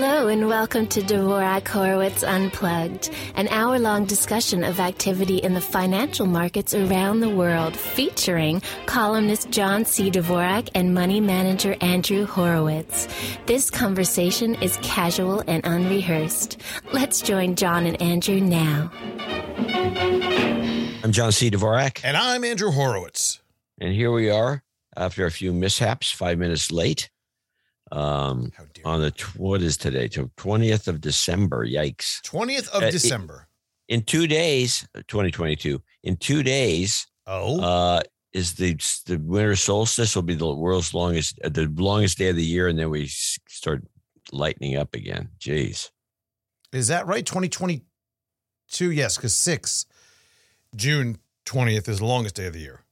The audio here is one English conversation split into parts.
Hello and welcome to Dvorak Horowitz Unplugged, an hour long discussion of activity in the financial markets around the world, featuring columnist John C. Dvorak and money manager Andrew Horowitz. This conversation is casual and unrehearsed. Let's join John and Andrew now. I'm John C. Dvorak. And I'm Andrew Horowitz. And here we are after a few mishaps, five minutes late. Um, on the what is today? Twentieth of December. Yikes! Twentieth of uh, December. In two days, 2022. In two days. Oh. Uh, is the the winter solstice will be the world's longest, uh, the longest day of the year, and then we start lightening up again. Jeez. Is that right? 2022. Yes, because six June 20th is the longest day of the year.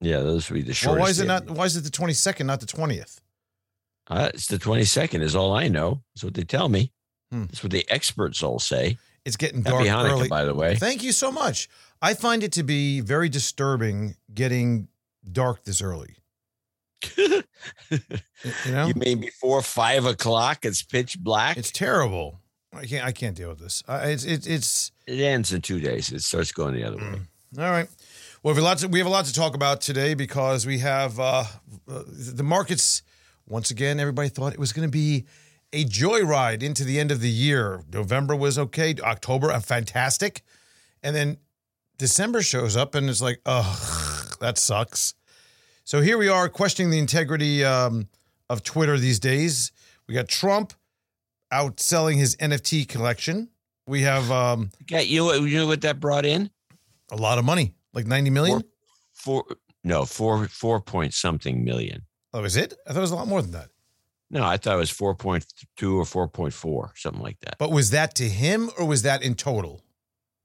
Yeah, those would be the shortest. Well, why is it not? Why is it the 22nd, not the 20th? Uh, it's the 22nd, is all I know. That's what they tell me. Hmm. That's what the experts all say. It's getting dark Happy early. by the way. Thank you so much. I find it to be very disturbing getting dark this early. you know, you mean before five o'clock? It's pitch black. It's terrible. I can't. I can't deal with this. Uh, it's. It, it's. It ends in two days. It starts going the other mm. way. All right. Well, we have a lot. To, we have a lot to talk about today because we have uh, uh the markets once again, everybody thought it was going to be a joyride into the end of the year. November was okay, October, a fantastic. And then December shows up and it's like, ugh, that sucks. So here we are questioning the integrity um, of Twitter these days. We got Trump outselling his NFT collection. We have um got you you know what that brought in? A lot of money, like 90 million? Four, four no, four four point something million. Oh, is it? I thought it was a lot more than that. No, I thought it was 4.2 or 4.4, something like that. But was that to him or was that in total?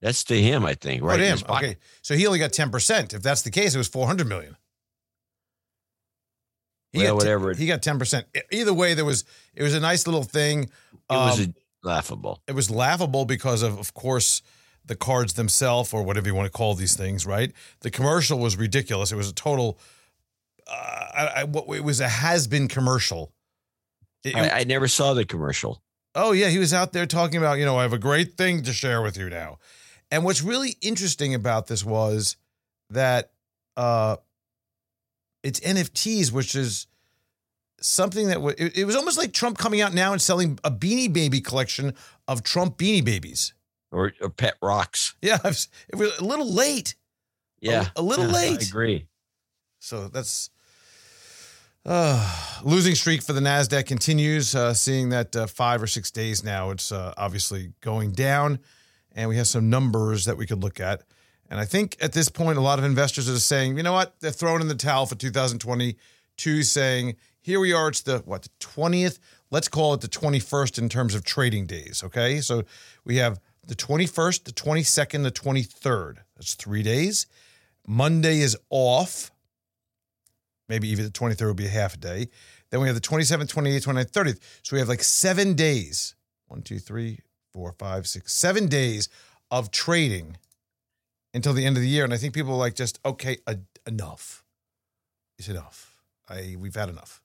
That's to him, I think, right? Oh, him. Okay. So he only got 10%. If that's the case, it was 400 million. He well, whatever. T- he got 10%. Either way, there was it was a nice little thing. It um, was laughable. It was laughable because of of course the cards themselves or whatever you want to call these things, right? The commercial was ridiculous. It was a total I, I, it was a has been commercial. It, I, I never saw the commercial. Oh yeah, he was out there talking about you know I have a great thing to share with you now, and what's really interesting about this was that uh, it's NFTs, which is something that w- it, it was almost like Trump coming out now and selling a Beanie Baby collection of Trump Beanie Babies or, or pet rocks. Yeah, it was a little late. Yeah, a, a little yeah, late. I agree. So that's uh, losing streak for the Nasdaq continues. Uh, seeing that uh, five or six days now, it's uh, obviously going down, and we have some numbers that we could look at. And I think at this point, a lot of investors are saying, you know what, they're throwing in the towel for 2022, saying, here we are. It's the what the 20th. Let's call it the 21st in terms of trading days. Okay, so we have the 21st, the 22nd, the 23rd. That's three days. Monday is off maybe even the 23rd will be a half a day. Then we have the 27th, 28th, 29th, 30th. So we have like seven days one, two, three, four, five, six, seven days of trading until the end of the year. And I think people are like, just, okay, a- enough. It's enough. I We've had enough.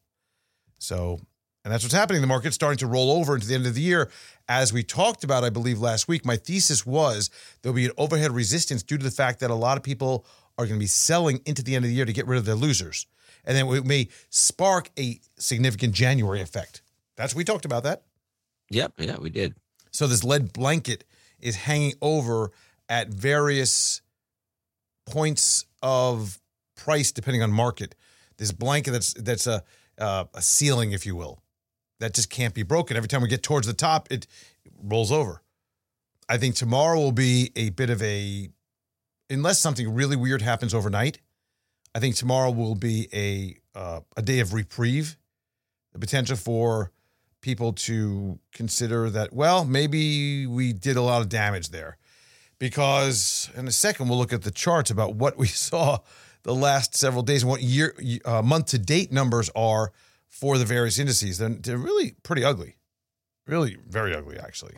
So, and that's what's happening. The market's starting to roll over into the end of the year. As we talked about, I believe, last week, my thesis was there'll be an overhead resistance due to the fact that a lot of people are going to be selling into the end of the year to get rid of their losers and then it may spark a significant January effect. That's we talked about that. Yep, yeah, we did. So this lead blanket is hanging over at various points of price depending on market. This blanket that's that's a uh, a ceiling, if you will, that just can't be broken. Every time we get towards the top, it rolls over. I think tomorrow will be a bit of a, unless something really weird happens overnight. I think tomorrow will be a uh, a day of reprieve, the potential for people to consider that well maybe we did a lot of damage there, because in a second we'll look at the charts about what we saw the last several days and what year uh, month to date numbers are for the various indices. They're, they're really pretty ugly, really very ugly actually.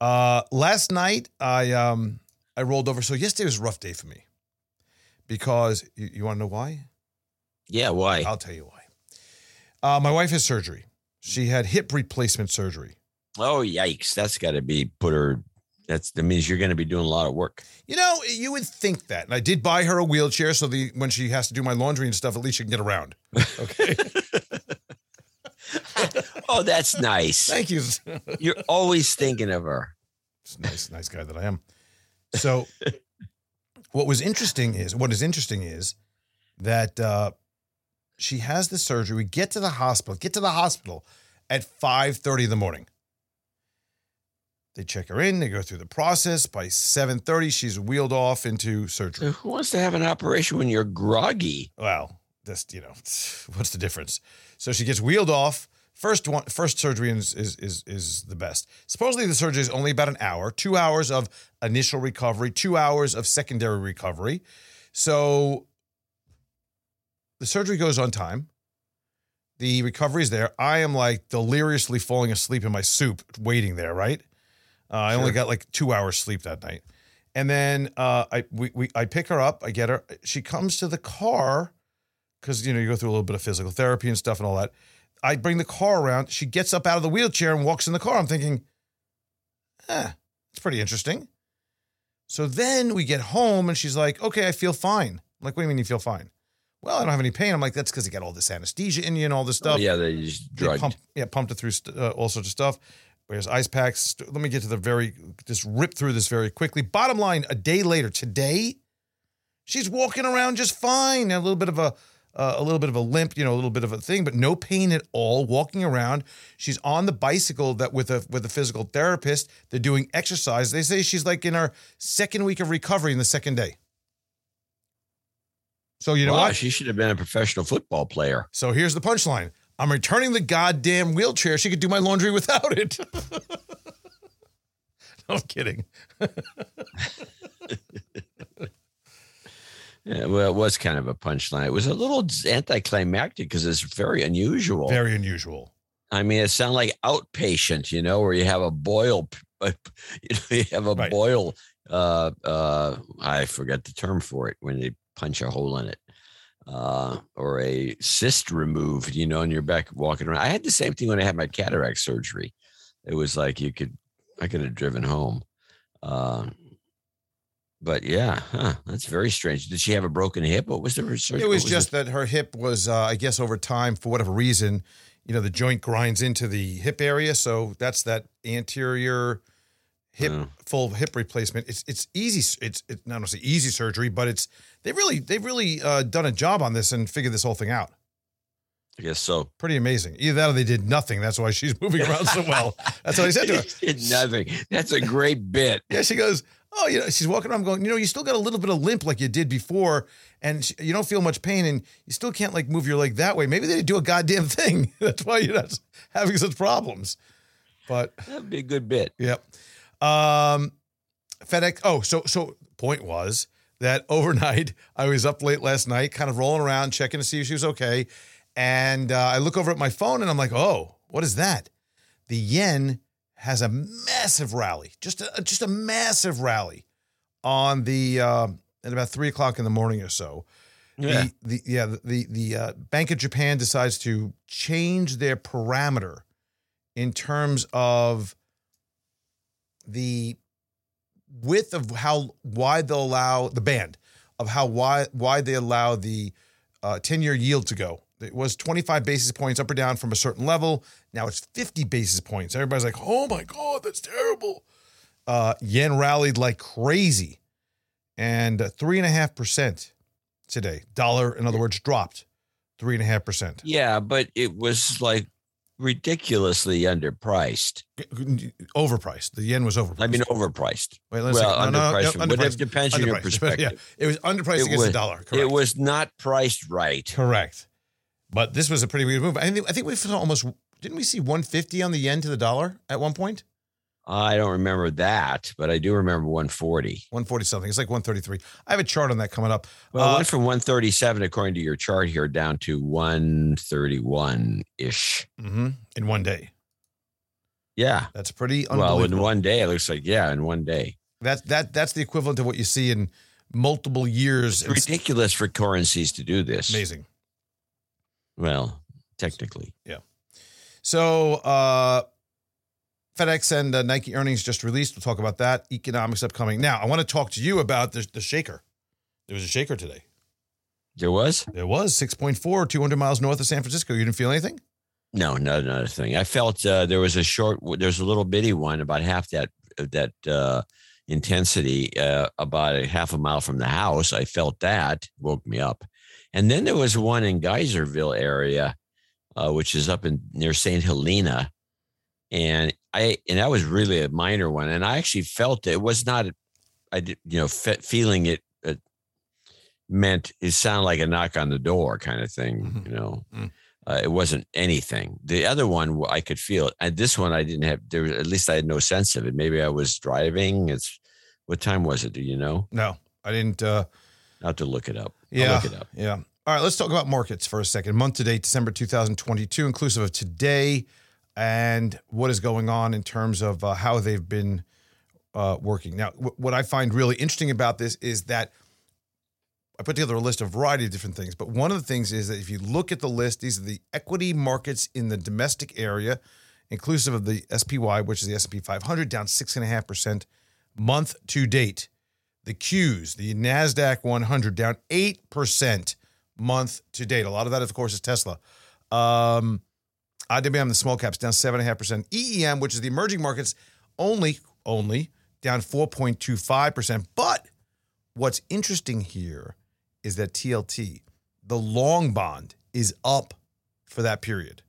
Uh, last night I um I rolled over. So yesterday was a rough day for me because you, you want to know why? Yeah, why? I'll tell you why. Uh, my wife has surgery. She had hip replacement surgery. Oh yikes! That's got to be put her. That's that means you're going to be doing a lot of work. You know, you would think that. And I did buy her a wheelchair so the when she has to do my laundry and stuff, at least she can get around. Okay. oh, that's nice. Thank you. You're always thinking of her. It's a nice, nice guy that I am. So, what was interesting is what is interesting is that uh, she has the surgery. We get to the hospital. Get to the hospital at five thirty in the morning. They check her in. They go through the process. By seven thirty, she's wheeled off into surgery. So who wants to have an operation when you're groggy? Well, just you know, what's the difference? So she gets wheeled off. First one, first surgery is, is is is the best. Supposedly the surgery is only about an hour, two hours of initial recovery, two hours of secondary recovery. So the surgery goes on time. The recovery is there. I am like deliriously falling asleep in my soup, waiting there. Right. Uh, I only got like two hours sleep that night, and then uh, I we, we I pick her up. I get her. She comes to the car because you know you go through a little bit of physical therapy and stuff and all that. I bring the car around. She gets up out of the wheelchair and walks in the car. I'm thinking, eh, it's pretty interesting. So then we get home and she's like, okay, I feel fine. I'm like, what do you mean you feel fine? Well, I don't have any pain. I'm like, that's because you got all this anesthesia in you and all this Oh, stuff. yeah, they just They drugged. pump, yeah, pumped it through uh, all sorts of stuff. Whereas ice packs. Let me get to the very, just rip through this very quickly. Bottom line, a day later, today, she's walking around just fine. A little bit of a, uh, a little bit of a limp, you know, a little bit of a thing, but no pain at all. Walking around, she's on the bicycle that with a with a physical therapist. They're doing exercise. They say she's like in her second week of recovery in the second day. So you know Wow, what? She should have been a professional football player. So here's the punchline. I'm returning the goddamn wheelchair. She could do my laundry without it. no, I'm kidding. Yeah, well, it was kind of a punchline. It was a little anticlimactic because it's very unusual. Very unusual. I mean, it sounded like outpatient, you know, where you have a boil, you know, you have a Right. boil. Uh, uh, I forget the term for it when they punch a hole in it, uh, or a cyst removed, you know, and you're back walking around. I had the same thing when I had my cataract surgery. It was like you could, I could have driven home. Uh, but yeah, huh, that's very strange. Did she have a broken hip? What was the research? It was just that her hip was, uh, I guess, over time, for whatever reason, you know, the joint grinds into the hip area. So that's that anterior hip, Oh. full hip replacement. It's it's easy. It's it's not say easy surgery, but it's they really they've really uh, done a job on this and figured this whole thing out. I guess so. Pretty amazing. Either that or they did nothing. That's why she's moving around so well. That's what I said to her. Did nothing. That's a great bit. Yeah, she goes, oh, you know, she's walking around going, you know, you still got a little bit of limp like you did before, and sh- you don't feel much pain, and you still can't like move your leg that way. Maybe they didn't do a goddamn thing. That's why you're not having such problems. But That'd be a good bit. yep. Um, FedEx. Oh, so so point was that overnight I was up late last night, kind of rolling around, checking to see if she was okay, and uh, I look over at my phone and I'm like, oh, what is that? The yen has a massive rally, just a just a massive rally on the uh, at about three o'clock in the morning or so. Yeah. The, the yeah the the, uh, Bank of Japan decides to change their parameter in terms of the width of how wide they'll allow the band of how wide wide they allow the uh, 10 year yield to go. It was 25 basis points up or down from a certain level. Now it's 50 basis points. Everybody's like, oh my God, that's terrible. Uh, yen rallied like crazy and uh, three and a half percent today. Dollar, in other words, dropped three and a half percent. Yeah, but it was like ridiculously underpriced. Overpriced. The yen was overpriced. I mean, overpriced. Wait, let's well. No, no, no, underpriced. but it depends on your perspective. yeah, it was underpriced It against was- the dollar. Correct. It was not priced right. correct. But this was a pretty weird move. I think I think we saw almost didn't we see 150 on the yen to the dollar at one point? I don't remember that, but I do remember 140. 140 something. It's like 133. I have a chart on that coming up. Well, it Uh, went from 137, according to your chart here, down to 131 ish. mhm, in one day. Yeah. That's pretty Well, in one day, it looks like, yeah, in one day. that that that's the equivalent of what you see in multiple years. It's ridiculous for currencies to do this. amazing. Well, technically. So, uh, FedEx and uh, Nike earnings just released. We'll talk about that. Economics upcoming. Now, I want to talk to you about the, the shaker. There was a shaker today. There was? There was 6.4, 200 miles north of San Francisco. You didn't feel anything? No, not another thing. I felt uh, there was a short, there's a little bitty one about half that that uh, intensity, uh, about a half a mile from the house. I felt that woke me up, and then there was one in Geyserville area, uh, which is up in near Saint Helena, and I and that was really a minor one, and I actually felt it, it was not, I did you know fe- feeling it. it meant it sounded like a knock on the door kind of thing, Mhm. you know. Mm. Uh, it wasn't anything. The other one I could feel it. And this one I didn't have. There, was- at least I had no sense of it. Maybe I was driving. It's what time was it? Do you know? No, I didn't. Uh, I'll to look it up. I'll Yeah. look it up. Yeah. All right, let's talk about markets for a second. Month to date, December 2022, inclusive of today, and what is going on in terms of uh, how they've been uh, working. Now, w- what I find really interesting about this is that I put together a list of a variety of different things, but one of the things is that if you look at the list, these are the equity markets in the domestic area, inclusive of the SPY, which is the S&P 500, down six and a half percent month to date. The Qs, the Nasdaq 100, down eight percent month to date. A lot of that, of course, is Tesla. Um, IWM, the small caps, down seven and a half percent. EEM, which is the emerging markets, only only down four point two five percent. But what's interesting here is that TLT, the long bond, is up for that period.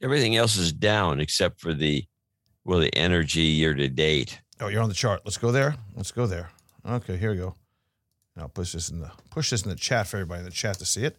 Everything else is down except for the well, the energy year to date. Oh, you're on the chart. Let's go there. Let's go there. Okay, here we go. Now push this in the push this in the chat for everybody in the chat to see it.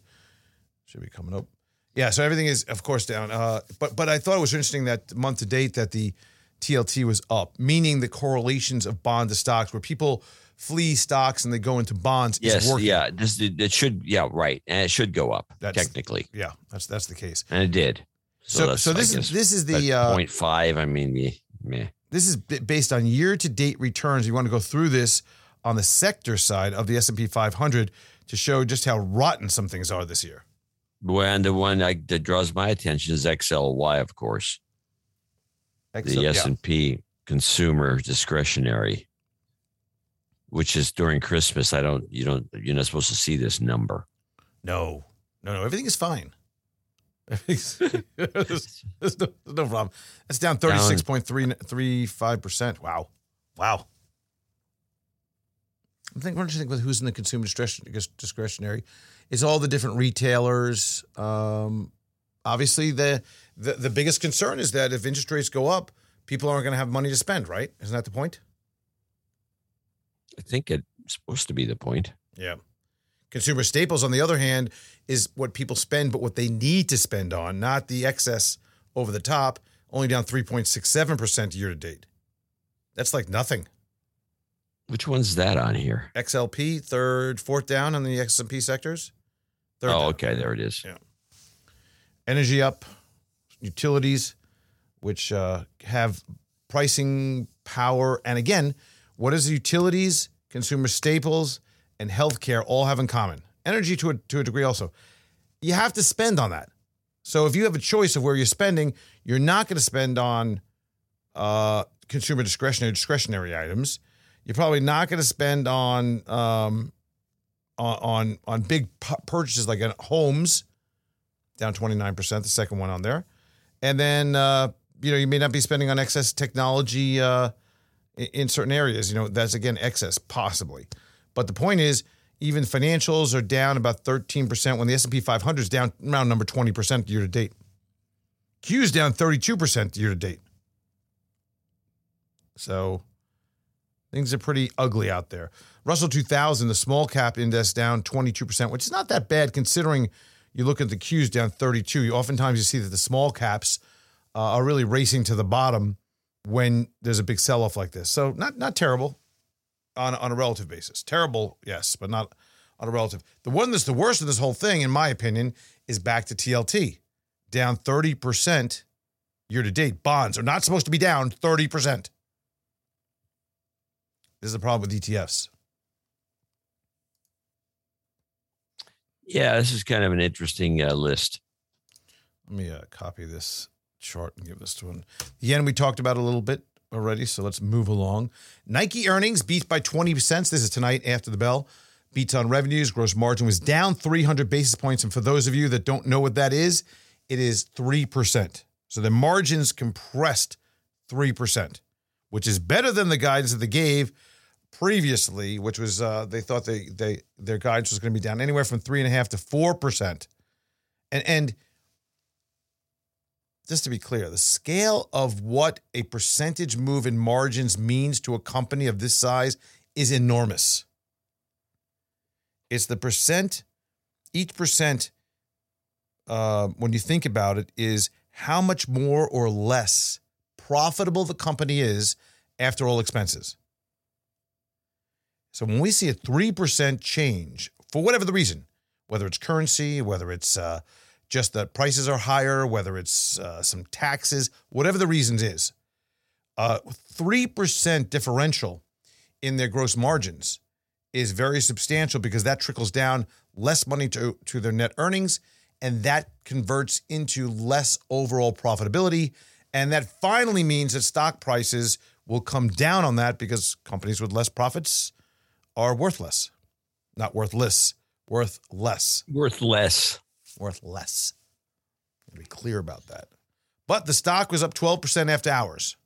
Should be coming up. Yeah, so everything is of course down. Uh, but but I thought it was interesting that month to date that the TLT was up, meaning the correlations of bond to stocks, where people flee stocks and they go into bonds. is Yes, working. yeah. This it should yeah right, and it should go up That's- technically, yeah, that's that's the case. and it did. So so I this is this is the uh, 0.5. I mean, meh. This is based on year-to-date returns. You want to go through this on the sector side of the S&P 500 to show just how rotten some things are this year. Well, and the one I, that draws my attention is XLY, of course, Excel- the. S and P consumer discretionary, which is during Christmas. I don't, you don't, you're not supposed to see this number. No, no, no. Everything is fine. There's, there's no, there's no problem. It's down 36.35%. Wow. Wow. I'm thinking, what do you think with who's in the consumer discretionary? is all the different retailers. Um, obviously, the, the the biggest concern is that if interest rates go up, people aren't going to have money to spend, right? Isn't that the point? I think it's supposed to be the point. Yeah. Consumer staples, on the other hand, is what people spend, but what they need to spend on, not the excess over the top, only down 3.67% year to date. That's like nothing. Which one's that on here? XLP, third, fourth down on the S&P sectors. Third oh, down. okay, there it is. Yeah. Energy up, utilities, which uh, have pricing power. And again, what does utilities, consumer staples, and healthcare all have in common? Energy to a, to a degree also. You have to spend on that. So if you have a choice of where you're spending, you're not going to spend on uh, consumer discretionary discretionary items. You're probably not going to spend on um, on on, big purchases like uh, homes, down 29%, the second one on there. And then, uh, you know, you may not be spending on excess technology uh, in, in certain areas. You know, that's again excess, possibly. But the point is, even financials are down about 13% when the S&P 500 is down around number 20% year to date. Q's down 32% year to date. So things are pretty ugly out there. Russell 2000, the small cap index down 22%, which is not that bad considering you look at the Qs down 32. You oftentimes you see that the small caps uh, are really racing to the bottom when there's a big sell-off like this. So not not terrible on on a relative basis. Terrible, yes, but not on a relative. The one that's the worst of this whole thing, in my opinion, is back to TLT, down 30% year to date. Bonds are not supposed to be down 30%. This is the problem with ETFs. Yeah, this is kind of an interesting uh, list. Let me uh, copy this chart and give this to one. The yen we talked about a little bit already, so let's move along. Nike earnings beat by 20 cents. This is tonight after the bell. Beats on revenues. Gross margin was down 300 basis points. And for those of you that don't know what that is, it is 3%. So the margins compressed 3%, which is better than the guidance that they gave previously, which was uh, they thought they they their guidance was going to be down anywhere from three and a half to four percent. And and just to be clear, the scale of what a percentage move in margins means to a company of this size is enormous. It's the percent, each percent, uh, when you think about it, is how much more or less profitable the company is after all expenses. So when we see a 3% change, for whatever the reason, whether it's currency, whether it's uh, just that prices are higher, whether it's uh, some taxes, whatever the reasons is, a 3% differential in their gross margins is very substantial because that trickles down less money to, to their net earnings and that converts into less overall profitability. And that finally means that stock prices will come down on that because companies with less profits are worthless. Not worthless, worth less. Worth less. Worth less. To be clear about that. But the stock was up 12% after hours.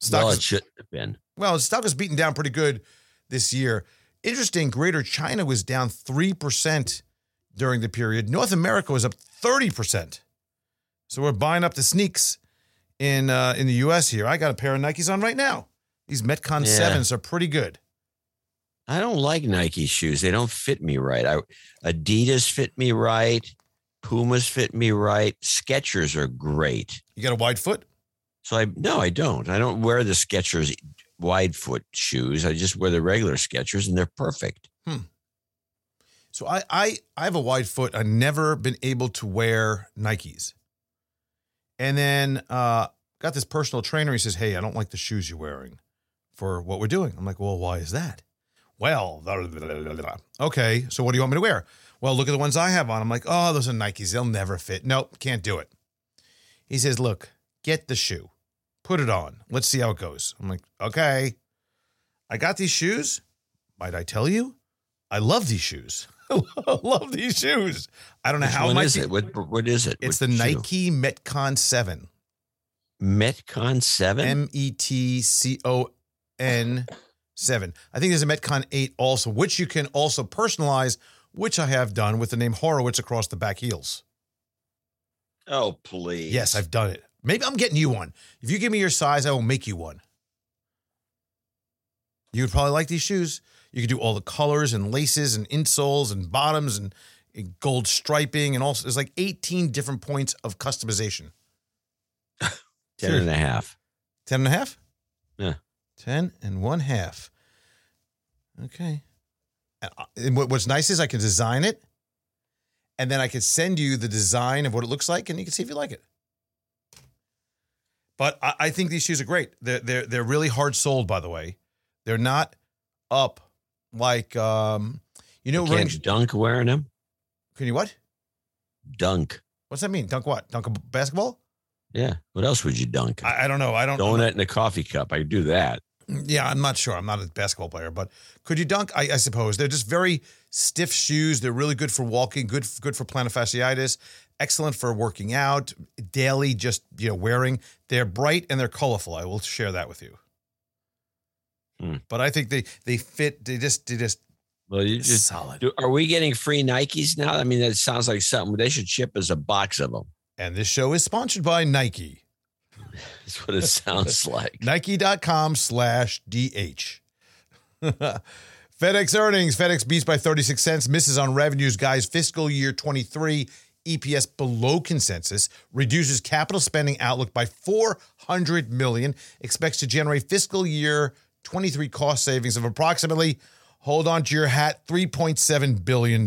Stock well, it should have been. Well, the stock was beaten down pretty good this year. Interesting, Greater China was down 3% during the period. North America was up 30%. So we're buying up the sneaks in uh, in the US here. I got a pair of Nikes on right now. These Metcon yeah. 7s are pretty good. I don't like Nike shoes. They don't fit me right. I, Adidas fit me right. Pumas fit me right. Skechers are great. You got a wide foot? So I no, I don't. I don't wear the Skechers wide foot shoes. I just wear the regular Skechers, and they're perfect. Hmm. So I I I have a wide foot. I've never been able to wear Nikes. And then uh, got this personal trainer. He says, "Hey, I don't like the shoes you're wearing." For what we're doing. I'm like, well, why is that? Well, blah, blah, blah, okay. So what do you want me to wear? Well, look at the ones I have on. I'm like, oh, those are Nikes. They'll never fit. Nope, can't do it. He says, look, get the shoe, put it on. Let's see how it goes. I'm like, okay. I got these shoes. Might I tell you? I love these shoes. I love these shoes. I don't know Which how one is it. What, what is it? It's the shoe? Nike Metcon Seven. Metcon Seven. M E T C O N seven. I think there's a Metcon eight also, which you can also personalize, which I have done with the name Horowitz across the back heels. Oh please! Yes, I've done it. Maybe I'm getting you one. If you give me your size, I will make you one. You would probably like these shoes. You could do all the colors and laces and insoles and bottoms and gold striping and also there's like 18 different points of customization. 10 and a half. 10 and a half? Yeah. 10 and one half. Okay. And what's nice is I can design it and then I can send you the design of what it looks like and you can see if you like it. But I, I think these shoes are great. They're, they're, they're really hard sold, by the way. They're not up like, um, you know, you running, dunk wearing them. Can you what? Dunk. What's that mean? Dunk what? Dunk a basketball? Yeah. What else would you dunk? I, I don't know. I don't. Donut in a coffee cup. I do that. Yeah, I'm not sure. I'm not a basketball player, but could you dunk? I, I, suppose they're just very stiff shoes. They're really good for walking, good good for plantar fasciitis, excellent for working out, daily just you know wearing. They're bright and they're colorful. I will share that with you. Hmm. But I think they they fit. They just they just. Well, you just solid. Do, are we getting free Nikes now? I mean, that sounds like something they should ship as a box of them. And this show is sponsored by Nike. That's what it sounds like. Nike.com slash DH. FedEx earnings. FedEx beats by 36 cents, misses on revenues. Guys, fiscal year 23 EPS below consensus, reduces capital spending outlook by 400 million, expects to generate fiscal year 23 cost savings of approximately, hold on to your hat, $3.7 billion.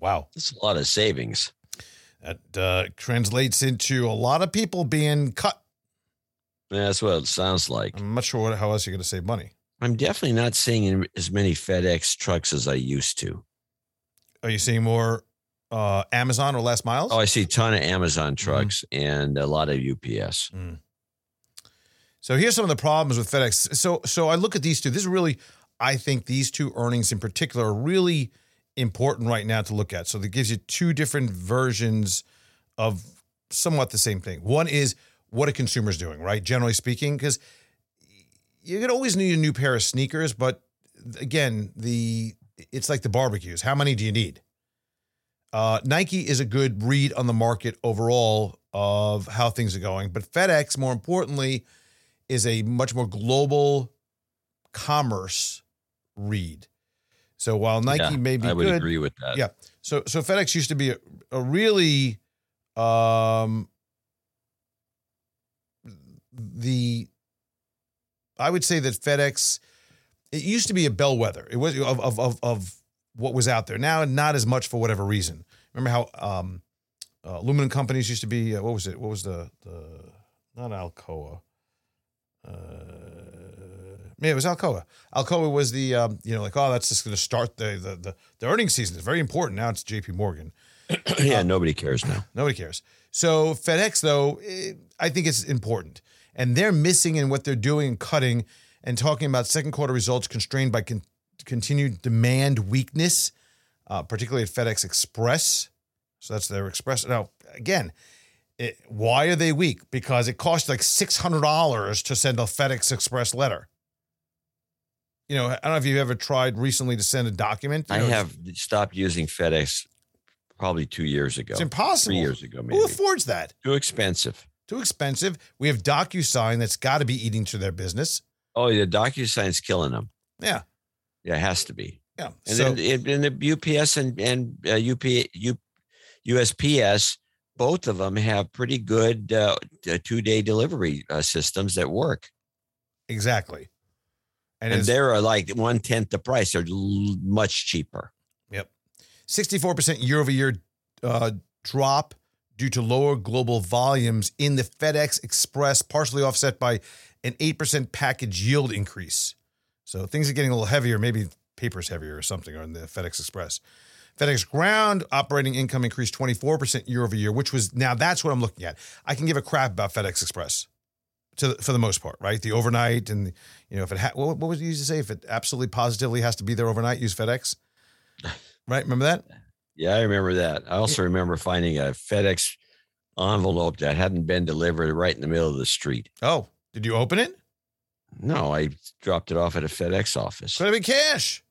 Wow. That's a lot of savings. That uh, translates into a lot of people being cut. Yeah, that's what it sounds like. I'm not sure what, how else you're going to save money. I'm definitely not seeing as many FedEx trucks as I used to. Are you seeing more uh, Amazon or last miles? Oh, I see a ton of Amazon Mm-hmm. trucks and a lot of UPS. So here's some of the problems with FedEx. So so I look at these two. This is really, I think these two earnings in particular are really important right now to look at. So that gives you two different versions of somewhat the same thing. One is what a consumer's doing, right? Generally speaking, because you could always need a new pair of sneakers, but again, the it's like the barbecues. How many do you need? Uh, Nike is a good read on the market overall of how things are going, but FedEx, more importantly, is a much more global commerce read. So while Nike Yeah, may be I would good, agree with that. yeah. So so FedEx used to be a, a really um the I would say that FedEx it used to be a bellwether. It was of of of, of what was out there. Now not as much for whatever reason. Remember how um uh, aluminum companies used to be uh, what was it? What was the the not Alcoa? Uh, yeah, it was Alcoa. Alcoa was the um, you know like oh that's just going to start the, the the the earnings season. It's very important. Now it's J.P. Morgan. yeah, nobody cares now. Nobody cares. So FedEx, though, eh, I think it's important, and they're missing in what they're doing and cutting, and talking about second quarter results constrained by con- continued demand weakness, uh, particularly at FedEx Express. So that's their Express. Now, again, it, why are they weak? Because it costs like six hundred dollars to send a FedEx Express letter. You know, I don't know if you've ever tried recently to send a document. I know, have stopped using FedEx probably two years ago. It's impossible. Three years ago, maybe. Who affords that? Too expensive. Too expensive. We have DocuSign that's got to be eating to their business. Oh, the DocuSign's killing them. Yeah. Yeah, it has to be. Yeah. And so, then it, and the UPS and and uh, UP, U, USPS, both of them have pretty good uh, two day delivery uh, systems that work, exactly. And, and they're like one tenth the price. They're much cheaper. Yep, 64% year over year uh, drop due to lower global volumes in the FedEx Express, partially offset by an 8% package yield increase. So things are getting a little heavier. Maybe paper's heavier or something on the FedEx Express. FedEx Ground operating income increased 24% year over year, which was now that's what I'm looking at. I can give a crap about FedEx Express to for the most part, right? The overnight and you know if it ha- what, what was you used to say if it absolutely positively has to be there overnight, use FedEx. Right? Remember that? Yeah, I remember that. I also remember finding a FedEx envelope that hadn't been delivered right in the middle of the street. Oh, did you open it? No, I dropped it off at a FedEx office. Could have been cash.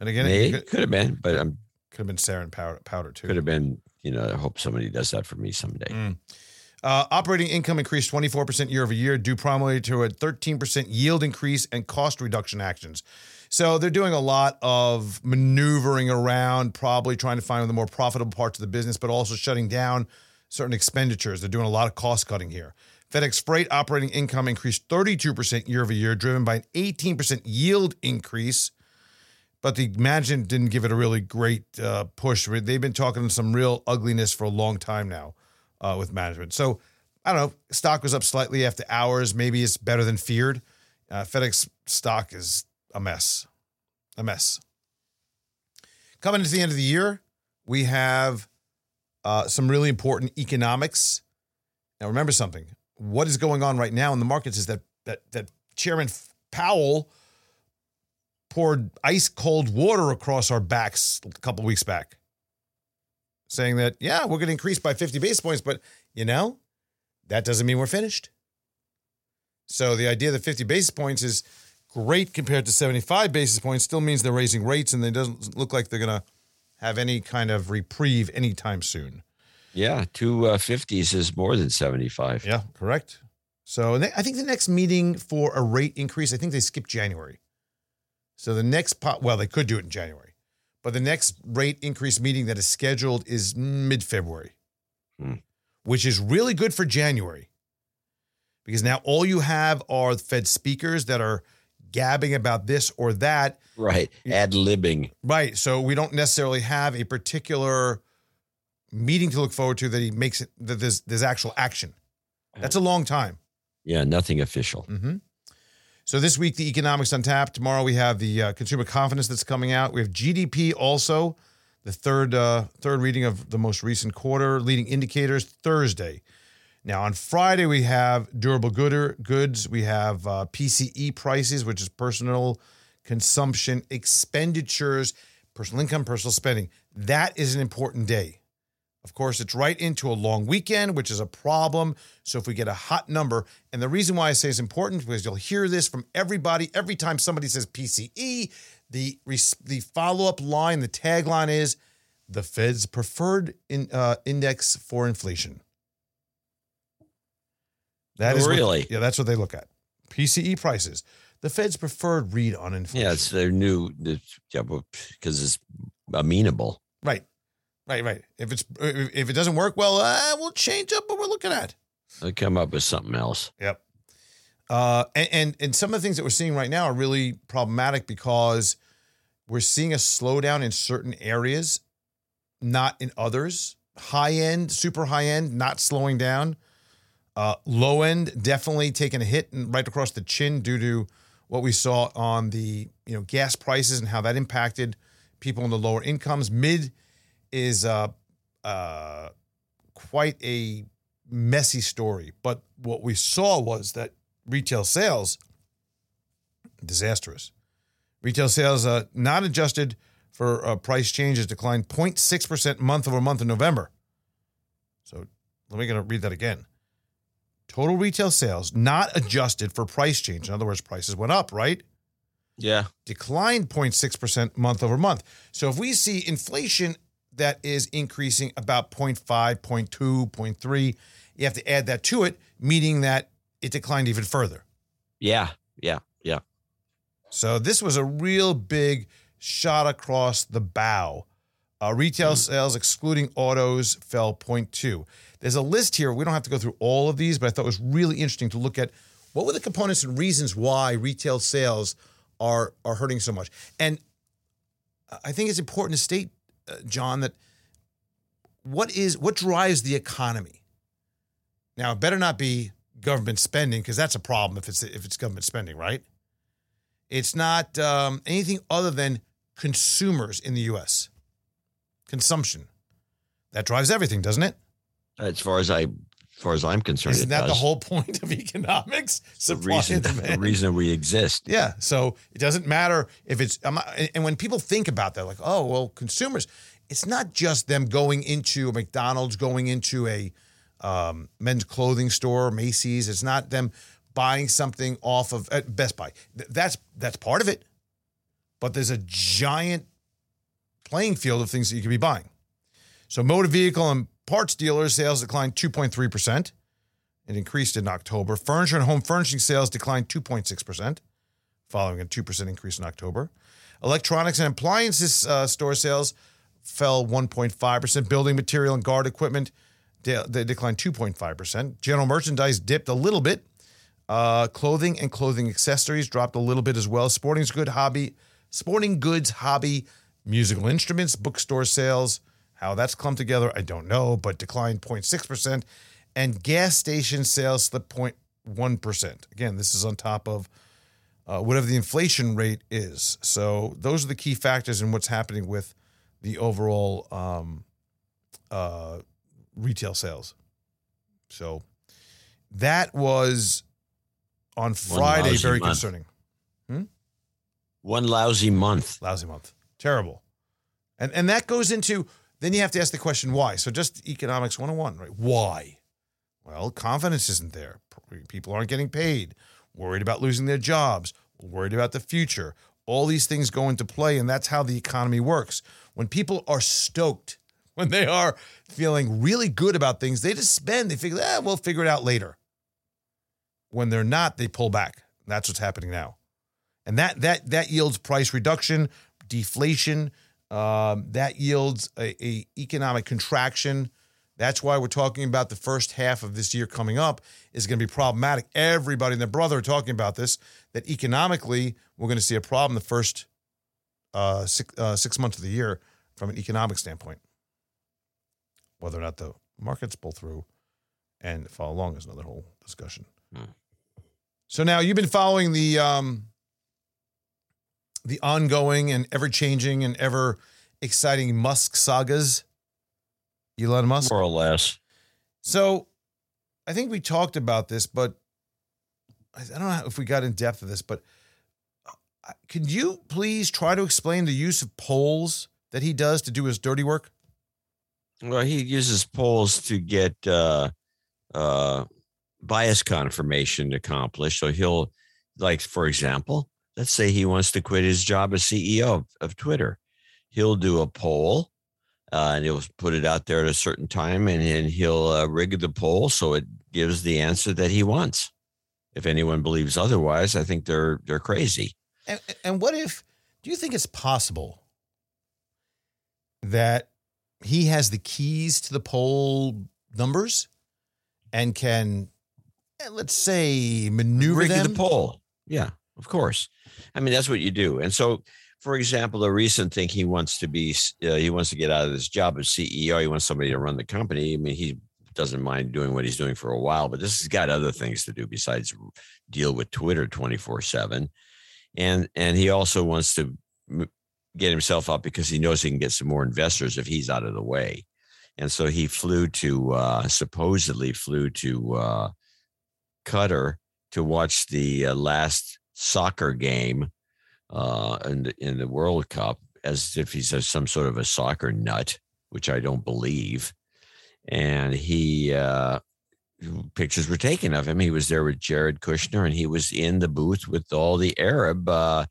And again, it could, could have been, but I'm could have been sarin powder, powder too. could have been. You know, I hope somebody does that for me someday. Mm. Uh, operating income increased 24% year over year, due primarily to a 13% yield increase and cost reduction actions. So they're doing a lot of maneuvering around, probably trying to find the more profitable parts of the business, but also shutting down certain expenditures. They're doing a lot of cost cutting here. FedEx Freight operating income increased 32% year over year, driven by an 18% yield increase. But the management didn't give it a really great uh, push. They've been talking some real ugliness for a long time now uh, with management. So I don't know. Stock was up slightly after hours. Maybe it's better than feared. Uh, FedEx stock is a mess, a mess. Coming into the end of the year, we have uh, some really important economics. Now, remember something. What is going on right now in the markets is that that that Chairman Powell poured ice cold water across our backs a couple weeks back, saying that yeah, we're going to increase by 50 basis points, but you know, that doesn't mean we're finished. So the idea that 50 basis points is great compared to 75 basis points still means they're raising rates and it doesn't look like they're going to have any kind of reprieve anytime soon. Yeah, two uh, 50s is more than 75. Yeah, correct. So they- I think the next meeting for a rate increase, I think they skipped January. So the next pot, well, they could do it in January, but the next rate increase meeting that is scheduled is mid February, Hmm. which is really good for January because now all you have are Fed speakers that are gabbing about this or that. Right. Ad libbing. Right. So we don't necessarily have a particular meeting to look forward to that he makes it that there's there's actual action. That's a long time. Yeah, nothing official. hmm So this week, the economics on tap. Tomorrow we have the uh, consumer confidence that's coming out. We have GDP also the third uh, third reading of the most recent quarter, leading indicators Thursday. Now on Friday we have durable gooder, goods. We have uh, PCE prices, which is personal consumption expenditures, personal income, personal spending. That is an important day. Of course, it's right into a long weekend, which is a problem. So if we get a hot number, and the reason why I say it's important because you'll hear this from everybody every time somebody says PCE, the the follow up line, the tagline is the Fed's preferred in, uh, index for inflation. That is really what, yeah, that's what they look at. PCE prices, the Fed's preferred read on inflation. Yeah, it's their new yeah, because it's amenable. Right. Right, right. If it's if it doesn't work well, uh, we'll change up what we're looking at. They come up with something else. Yep. Uh, and, and and some of the things that we're seeing right now are really problematic because we're seeing a slowdown in certain areas, not in others. High end, super high end, not slowing down. Uh, low end, definitely taking a hit and right across the chin due to what we saw on the you know gas prices and how that impacted people in the lower incomes. Mid is uh, uh, quite a messy story. But what we saw was that retail sales disastrous. Retail sales uh, not adjusted for uh, price changes declined 0.6% month over month in November. So let me gonna read that again. Total retail sales not adjusted for price change. In other words, prices went up, right? Yeah. Declined 0.6% month over month. So if we see inflation that is increasing about 0.5, 0.2, 0.3. You have to add that to it, meaning that it declined even further. Yeah, yeah, yeah. So this was a real big shot across the bow. Uh, retail mm. sales, excluding autos, fell 0.2. There's a list here. We don't have to go through all of these, but I thought it was really interesting to look at what were the components and reasons why retail sales are are hurting so much. And I think it's important to state John, that what is what drives the economy? Now, it better not be government spending because that's a problem if it's if it's government spending, right? It's not um, anything other than consumers in the U.S. Consumption that drives everything, doesn't it? As far as I, far as I'm concerned, isn't that does. the whole point of economics? the reason, the reason we exist. Yeah. So it doesn't matter if it's. And when people think about that, like, oh, well, consumers, it's not just them going into a McDonald's, going into a um, men's clothing store, Macy's. It's not them buying something off of uh, Best Buy. That's that's part of it, but there's a giant playing field of things that you could be buying. So motor vehicle and parts dealers sales declined 2.3 percent. It increased in October. Furniture and home furnishing sales declined 2.6 percent, following a two percent increase in October. Electronics and appliances uh, store sales fell 1.5%. Building material and guard equipment, they declined 2.5%. General merchandise dipped a little bit. Uh, clothing and clothing accessories dropped a little bit as well. Sporting goods hobby, sporting goods hobby, musical instruments, bookstore sales. How that's clumped together, I don't know, but declined 0.6%. And gas station sales slipped 0.1%. Again, this is on top of uh, whatever the inflation rate is. So those are the key factors in what's happening with the overall um, uh, retail sales. So that was on Friday very month. concerning. Hmm? One lousy month. Lousy month. Terrible. And and that goes into then you have to ask the question why. So just economics 101, right? Why? Well, confidence isn't there. People aren't getting paid. Worried about losing their jobs, worried about the future. All these things go into play and that's how the economy works. When people are stoked, when they are feeling really good about things, they just spend. They figure, eh, we'll figure it out later. When they're not, they pull back. That's what's happening now, and that that that yields price reduction, deflation. Um, that yields a, a economic contraction. That's why we're talking about the first half of this year coming up is going to be problematic. Everybody and their brother are talking about this. That economically, we're going to see a problem the first uh, six, uh, six months of the year from an economic standpoint. Whether or not the markets pull through and follow along is another whole discussion. Hmm. So now you've been following the um, the ongoing and ever changing and ever exciting Musk sagas. Elon Musk. More or less. So I think we talked about this, but I don't know if we got in depth of this, but uh, could you please try to explain the use of polls that he does to do his dirty work? Well, he uses polls to get uh, uh, bias confirmation accomplished. So he'll, like, for example, let's say he wants to quit his job as CEO of, of Twitter. He'll do a poll uh, and he'll put it out there at a certain time and, and he'll uh, rig the poll so it gives the answer that he wants. If anyone believes otherwise, I think they're they're crazy. And, and what if? Do you think it's possible that he has the keys to the poll numbers and can, eh, let's say, maneuver rig them? the poll? Yeah, of course. I mean, that's what you do. And so, for example, the recent thing he wants to be, uh, he wants to get out of this job as CEO. He wants somebody to run the company. I mean, he doesn't mind doing what he's doing for a while, but this has got other things to do besides deal with Twitter 24 seven. And, and he also wants to get himself up because he knows he can get some more investors if he's out of the way. And so he flew to, uh, supposedly flew to uh, Qatar to watch the uh, last soccer game uh, in, the, in the World Cup as if he's a, some sort of a soccer nut, which I don't believe. And he, uh, pictures were taken of him. He was there with Jared Kushner and he was in the booth with all the Arab uh,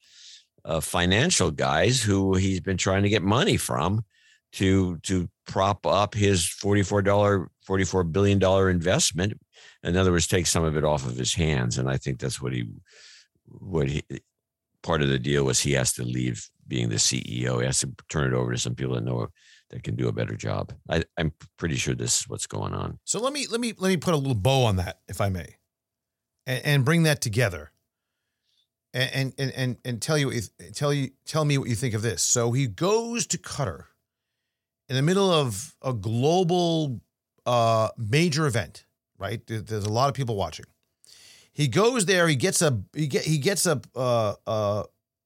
uh, financial guys who he's been trying to get money from to to prop up his $44 $44 billion investment in other words take some of it off of his hands and i think that's what he what he part of the deal was he has to leave being the ceo he has to turn it over to some people that know that can do a better job I, i'm pretty sure this is what's going on so let me let me let me put a little bow on that if i may and, and bring that together and and and and tell you tell you tell me what you think of this. So he goes to Qatar in the middle of a global uh, major event, right? There's a lot of people watching. He goes there. He gets a he get he gets a uh, uh,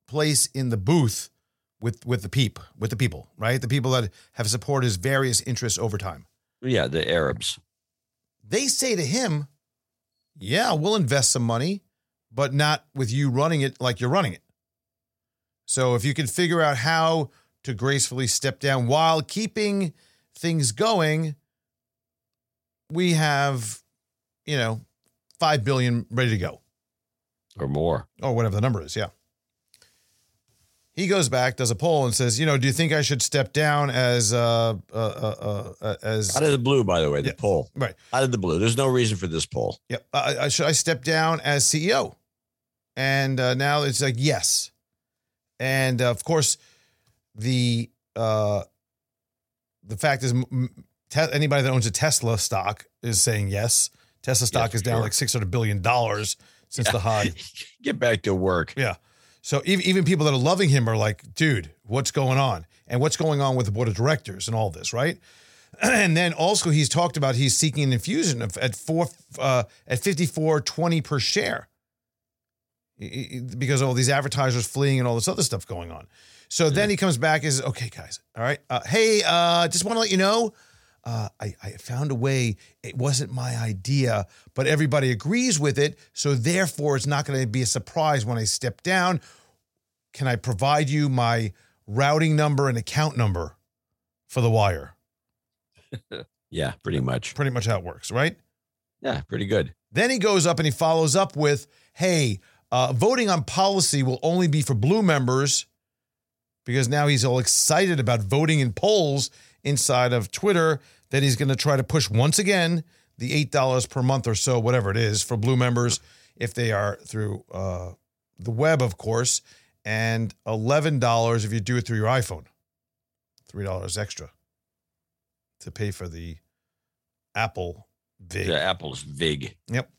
place in the booth with with the peep with the people, right? The people that have supported his various interests over time. Yeah, the Arabs. They say to him, "Yeah, we'll invest some money." but not with you running it like you're running it. So if you can figure out how to gracefully step down while keeping things going, we have, you know, 5 billion ready to go or more or whatever the number is. Yeah. He goes back, does a poll, and says, "You know, do you think I should step down as uh, uh, uh, uh as out of the blue? By the way, the yeah, poll, right? Out of the blue. There's no reason for this poll. Yep. Uh, should I step down as CEO? and uh, now it's like yes, and uh, of course the uh, the fact is anybody that owns a Tesla stock is saying yes. Tesla stock yeah, is down sure. like six hundred billion dollars since yeah. the high. Get back to work. Yeah. So even even people that are loving him are like, dude, what's going on? And what's going on with the board of directors and all this, right? And then also he's talked about he's seeking an infusion of at four uh, at fifty four twenty per share because all these advertisers fleeing and all this other stuff going on. So then he comes back and says, okay, guys, all right. Uh, hey, uh, just want to let you know, uh, I, I found a way. It wasn't my idea, but everybody agrees with it. So therefore, it's not going to be a surprise when I step down. Can I provide you my routing number and account number for the wire? yeah, pretty much. Pretty much how it works, right? Yeah, pretty good. Then he goes up and he follows up with, hey, uh, voting on policy will only be for blue members because now he's all excited about voting in polls inside of Twitter that he's going to try to push once again the $8 per month or so, whatever it is, for blue members if they are through uh, the web, of course, and $11 if you do it through your iPhone. $3 extra to pay for the Apple VIG. The Apple's VIG. Yep.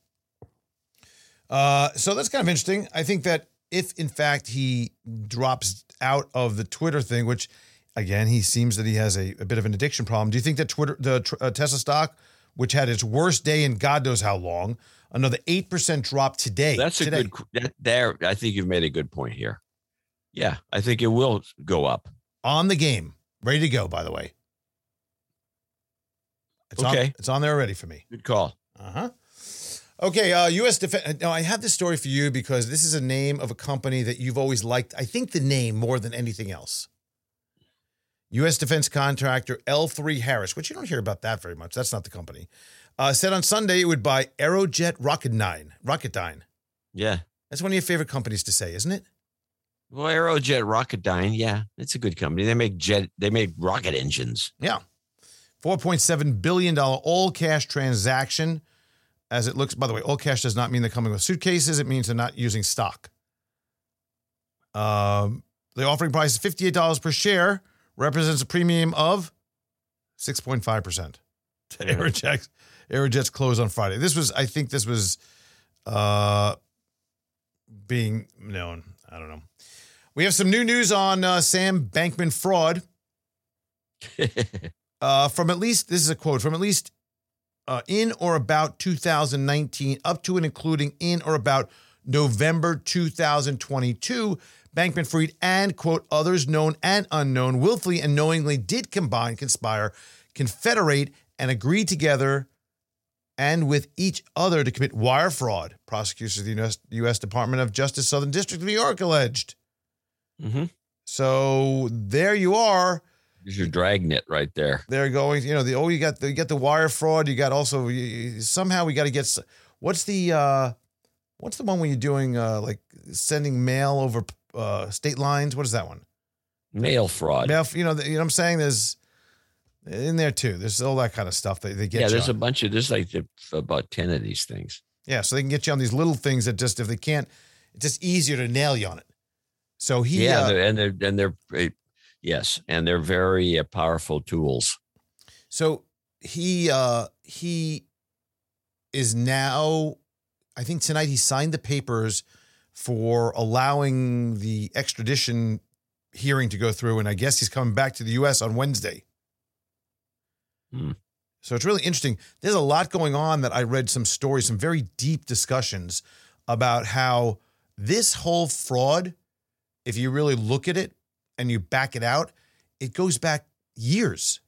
Uh, so that's kind of interesting. I think that if in fact he drops out of the Twitter thing, which again he seems that he has a, a bit of an addiction problem. Do you think that Twitter, the uh, Tesla stock, which had its worst day in God knows how long, another eight percent drop today? That's a good. That, there, I think you've made a good point here. Yeah, I think it will go up on the game Ready to go, by the way. It's On, Okay. it's on there already for me. Good call. Uh huh. Okay, uh, U.S. Defense. Now, I have this story for you because this is a name of a company that you've always liked. I think the name more than anything else. U.S. defense contractor L3 Harris, which you don't hear about that very much. That's not the company. Uh, said on Sunday it would buy Aerojet Rocketdyne. Rocketdyne. Yeah. That's one of your favorite companies to say, isn't it? Well, Aerojet Rocketdyne, yeah, it's a good company. They make jet, they make rocket engines. Yeah. $4.7 billion all cash transaction. As it looks, by the way, all cash does not mean they're coming with suitcases. It means they're not using stock. Um, the offering price is $58 per share, represents a premium of 6.5% to Mhm. Aerojet's, Aerojet's close on Friday. This was, I think this was uh, being known. I don't know. We have some new news on uh, Sam Bankman fraud uh, from at least this is a quote from at least uh, in or about 2019 up to and including in or about November 2022 Bankman Fried and quote others known and unknown willfully and knowingly did combine conspire confederate and agree together and with each other to commit wire fraud prosecutors of the US, US Department of Justice Southern District of New York alleged mm-hmm. so there you are There's your dragnet right there. they're going you know the oh you got the you got the wire fraud you got also you- you- somehow we got to get what's the uh what's the one when you're doing uh like sending mail over uh state lines what is that one Mail fraud. mail you know the, you know what i'm saying there's in there too there's all that kind of stuff that they get yeah, there's a bunch of there's like the- about ten of these things. yeah so they can get you on these little things that just if they can't it's just easier to nail you on it so he yeah, uh, they're, and they're and they're eh, yes, and they're very uh, powerful tools. So he uh he is now I think tonight he signed the papers for allowing the extradition hearing to go through and I guess he's coming back to the US on Wednesday. Hmm. So it's really interesting. There's a lot going on that I read some stories, some very deep discussions about how this whole fraud, if you really look at it and you back it out, it goes back years.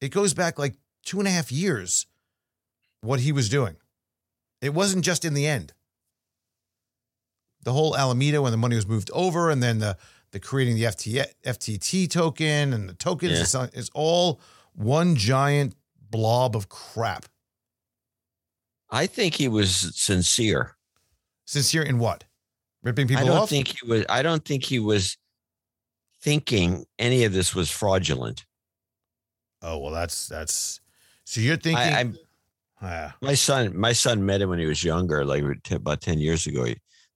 It goes back like two and a half years what he was doing. It wasn't just in the end. The whole Alameda when the money was moved over and then the the creating the FT, FTT token and the tokens Yeah. it's, it's all one giant blob of crap. I think he was sincere. Sincere in what? Ripping people off. I don't off? think he was. I don't think he was thinking any of this was fraudulent. oh well, that's that's. So you're thinking? I, I'm Ah, my son. My son met him when he was younger, like about ten years ago,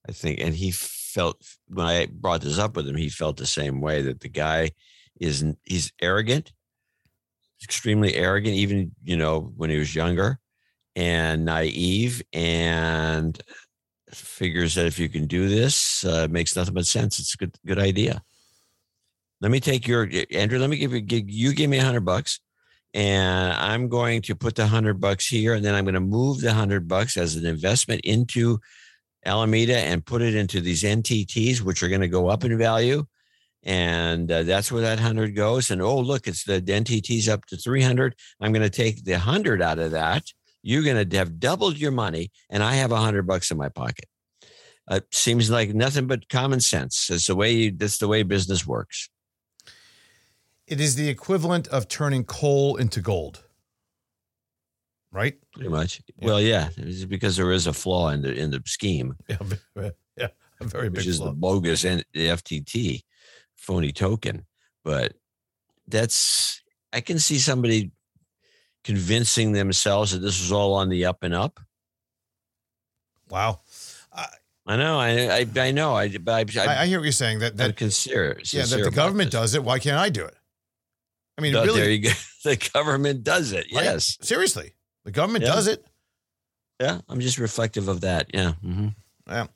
I think, and he felt when I brought this up with him, he felt the same way that the guy is he's arrogant, extremely arrogant, even you know when he was younger, and naive, and figures that if you can do this, uh, it makes nothing but sense. It's a good good idea. Let me take your Andrew. Let me give you you give me a hundred bucks and I'm going to put the hundred bucks here, and then I'm going to move the hundred bucks as an investment into Alameda and put it into these NTTs, which are going to go up in value, and uh, that's where that hundred goes. And oh, look, it's the NTTs up to three hundred. I'm going to take the hundred out of that. You're going to have doubled your money, and I have a hundred bucks in my pocket. Uh, seems like nothing but common sense. It's the way you, that's the way business works. it is the equivalent of turning coal into gold, right? Pretty much. Yeah. Well, yeah, it's because there is a flaw in the in the scheme. Yeah, yeah, a very which big is flaw. the bogus and the FTT phony token. But that's I can see somebody convincing themselves that this was all on the up and up. Wow, I know, I I, I know, I but I, I, I, hear what you're saying. That that consider, yeah, that the government does it. Why can't I do it? I mean, Oh, really, there you go. The government does it. right? Yes. seriously, the government Yeah. does it. Yeah. I'm just reflective of that. Yeah. hmm Yeah.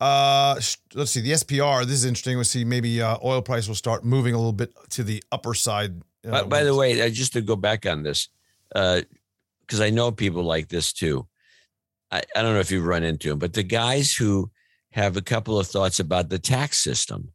Uh, let's see. The SPR. This is interesting. We'll see. Maybe uh, oil price will start moving a little bit to the upper side. uh, By, by the way, uh, just to go back on this, because I know people like this too. I, I don't know if you've run into them, but the guys who have a couple of thoughts about the tax system,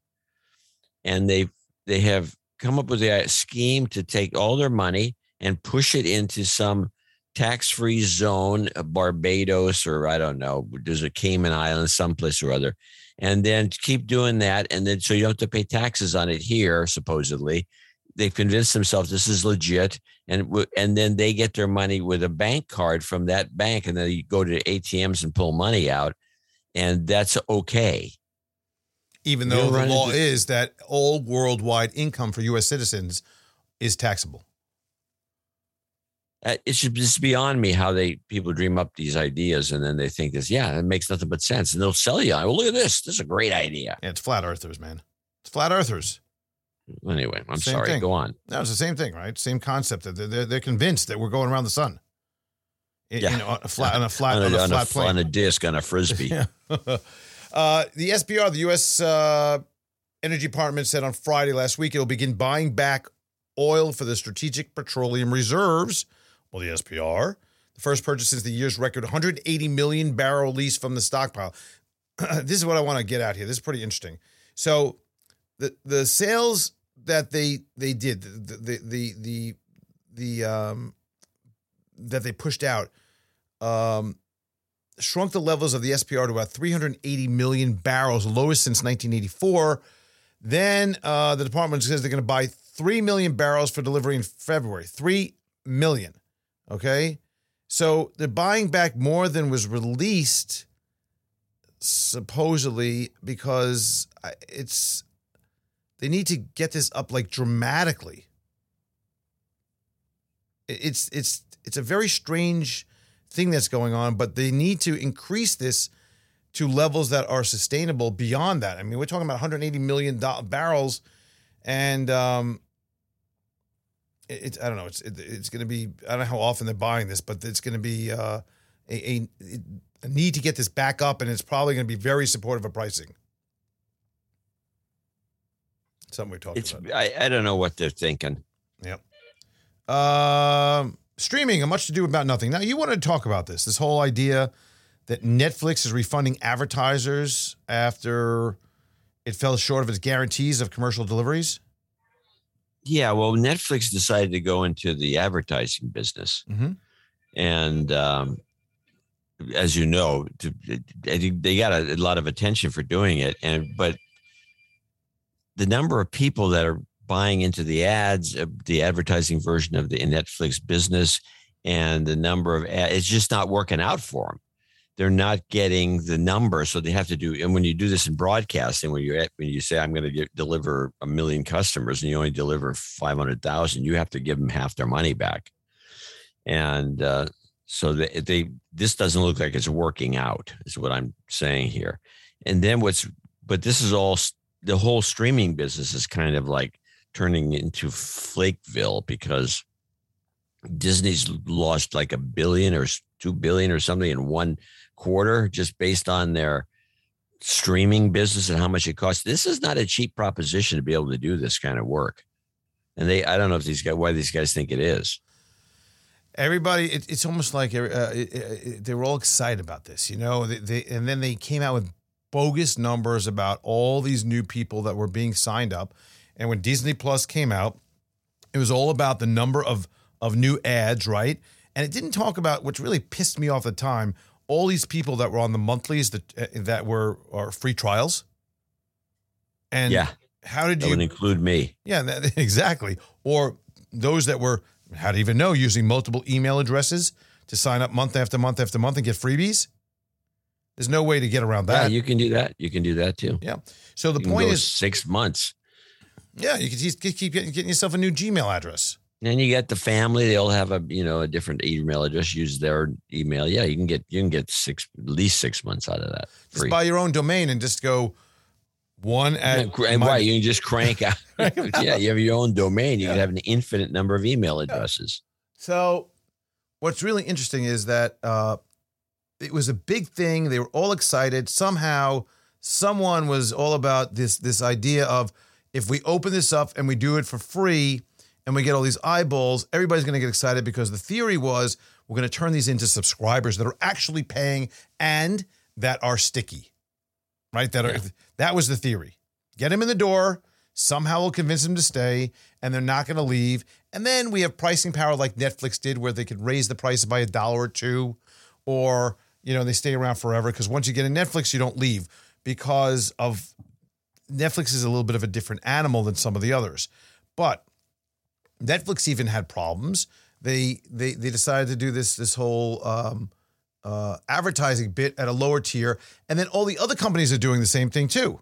and they they have come up with a scheme to take all their money and push it into some tax-free zone, uh, Barbados, or I don't know, there's a Cayman Island, someplace or other, and then keep doing that, and then so you don't have to pay taxes on it here, supposedly. They've convinced themselves this is legit, and and then they get their money with a bank card from that bank, and then you go to ATMs and pull money out, and that's okay. Even though the law into- is that all worldwide income for U.S. citizens is taxable. Uh, it's just beyond me how they people dream up these ideas and then they think this, yeah, it makes nothing but sense, and they'll sell you. Well, look at this. This is a great idea. Yeah, it's flat earthers, man. It's flat earthers. Anyway, I'm same sorry. Thing. Go on. No, it's the same thing, right? Same concept. They're, they're, they're convinced that we're going around the sun. yeah. You know, on a flat, on a flat, on a, on a, on flat a, plane. on a disc, on a frisbee. uh, the SPR, the U.S. Uh, Energy Department, said on Friday last week it'll begin buying back oil for the Strategic Petroleum Reserves well, the SPR, the first purchase since the year's record 180 million barrel lease from the stockpile. this is what I want to get out here. This is pretty interesting. So the the sales that they they did the the the the, the um that they pushed out um shrunk the levels of the SPR to about 380 million barrels, lowest since 1984. Then uh, the department says they're going to buy 3 million barrels for delivery in February. 3 million. Okay. So they're buying back more than was released, supposedly, because it's, they need to get this up like dramatically. It's, it's, it's a very strange thing that's going on, but they need to increase this to levels that are sustainable beyond that. I mean, we're talking about 180 million barrels, and um, it's I don't know. It's it, it's going to be I don't know how often they're buying this, but it's going to be uh, a, a, a need to get this back up, and it's probably going to be very supportive of pricing. Something we talked it's, about. I, I don't know what they're thinking. Yep. Um, streaming, a much to do about nothing. Now you wanted to talk about this. This whole idea that Netflix is refunding advertisers after it fell short of its guarantees of commercial deliveries. Yeah, well, Netflix decided to go into the advertising business, mm-hmm. and um, as you know, to, they got a, a lot of attention for doing it. And but the number of people that are buying into the ads, uh, the advertising version of the Netflix business, and the number of ads, it's just not working out for them they're not getting the number so they have to do and when you do this in broadcasting when you when you say i'm going to deliver a million customers and you only deliver 500000 you have to give them half their money back. And uh, so they, they this doesn't look like it's working out is what i'm saying here. And then what's but this is all the whole streaming business is kind of like turning into flakeville because disney's lost like a billion or two billion or something in one quarter just based on their streaming business and how much it costs. This is not a cheap proposition to be able to do this kind of work. And they, I don't know if these guys, why these guys think it is. Everybody, it, it's almost like uh, it, it, they were all excited about this, you know. They, they, and then they came out with bogus numbers about all these new people that were being signed up. And when Disney Plus came out, it was all about the number of of new ads, right? And it didn't talk about which really pissed me off at the time all these people that were on the monthlies that uh, that were are free trials. And yeah, how did that you would include me? Yeah, that, exactly. Or those that were how do you even know using multiple email addresses to sign up month after month after month and get freebies? There's no way to get around that. Yeah, you can do that. You can do that too. Yeah. So the point is six months. Yeah, you can keep getting, getting yourself a new Gmail address. And you get the family; they'll have a you know a different email address. Use their email. Yeah, you can get you can get six at least six months out of that. Free. Just buy your own domain and just go one at and my, right. You can just crank out. yeah, you have your own domain. You yeah. can have an infinite number of email addresses. So, what's really interesting is that uh, it was a big thing. They were all excited. Somehow, someone was all about this this idea of if we open this up and we do it for free and we get all these eyeballs, everybody's going to get excited because the theory was we're going to turn these into subscribers that are actually paying and that are sticky, right? That are yeah. that was the theory. Get them in the door, somehow we'll convince them to stay and they're not going to leave. And then we have pricing power like Netflix did, where they could raise the price by a dollar or two, or, you know, they stay around forever. Because once you get in Netflix, you don't leave because of Netflix is a little bit of a different animal than some of the others. But Netflix even had problems. They they they decided to do this this whole um, uh, advertising bit at a lower tier, and then all the other companies are doing the same thing too,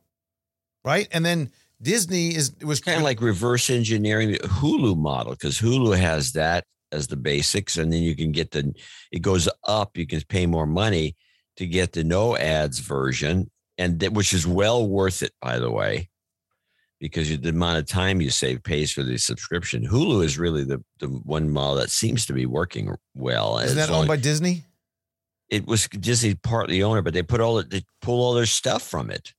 right? And then Disney is was kind of like reverse engineering the Hulu model because Hulu has that as the basics, and then you can get the it goes up. You can pay more money to get the no ads version, and that, which is well worth it, by the way, because the amount of time you save pays for the subscription. Hulu is really the the one model that seems to be working well. Isn't that owned by Disney? It was Disney partly owner, but they put all they pull all their stuff from it.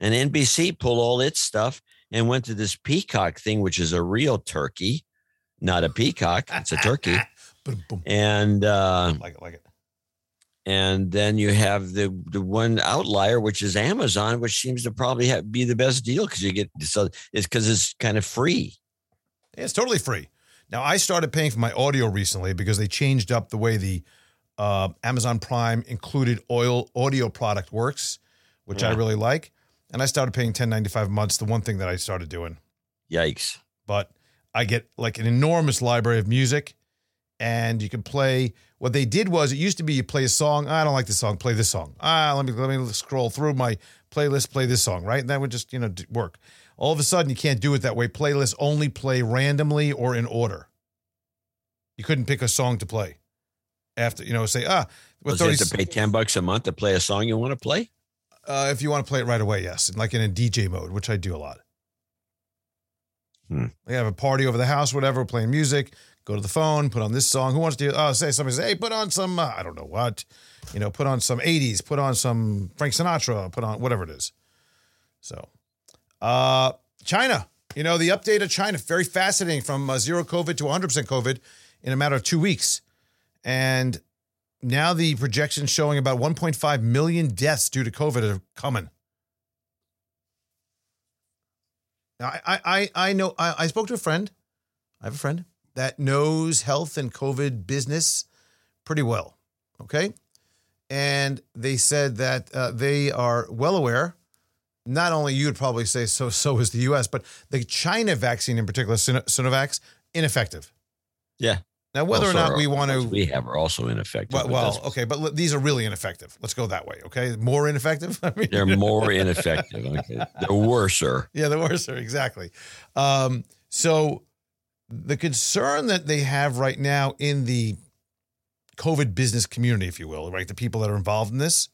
And NBC pulled all its stuff and went to this peacock thing, which is a real turkey, not a peacock. It's a turkey. And uh, like it, like it. And then you have the the one outlier, which is Amazon, which seems to probably have, be the best deal because you get so it's because it's kind of free. Yeah, it's totally free. Now I started paying for my audio recently because they changed up the way the uh, Amazon Prime included oil audio product works, which yeah. I really like and I started paying 1095 months. The one thing that I started doing. Yikes. But I get like an enormous library of music and you can play what they did was it used to be you play a song, I don't like this song, play this song. Ah, let me let me scroll through my playlist, play this song, right? And that would just, you know, work. All of a sudden you can't do it that way. Playlists only play randomly or in order. You couldn't pick a song to play. After, you know, say, ah, with well, 30 to pay 10 bucks a month to play a song you want to play? Uh, if you want to play it right away, yes, like in a DJ mode, which I do a lot. Hmm. We have a party over the house, whatever, playing music. Go to the phone, put on this song. Who wants to? Oh, say somebody say, hey, put on some. Uh, I don't know what, you know, put on some '80s, put on some Frank Sinatra, put on whatever it is. So, uh, China, you know, the update of China, very fascinating from uh, zero COVID to 100% COVID in a matter of two weeks. And now the projections showing about 1.5 million deaths due to COVID are coming. Now, I, I, I know, I, I spoke to a friend. I have a friend that knows health and COVID business pretty well. Okay. And they said that uh, they are well aware. Not only you would probably say so, so is the US, but the China vaccine in particular, Sinovac, ineffective. Yeah. Now, whether also, or not we want to, we have are also ineffective. Well, well okay, but these are really ineffective. Let's go that way. Okay, more ineffective. I mean, they're more ineffective. Okay. They're worser. Yeah, they're worser. Exactly. Um, so, the concern that they have right now in the COVID business community, if you will, right, the people that are involved in this,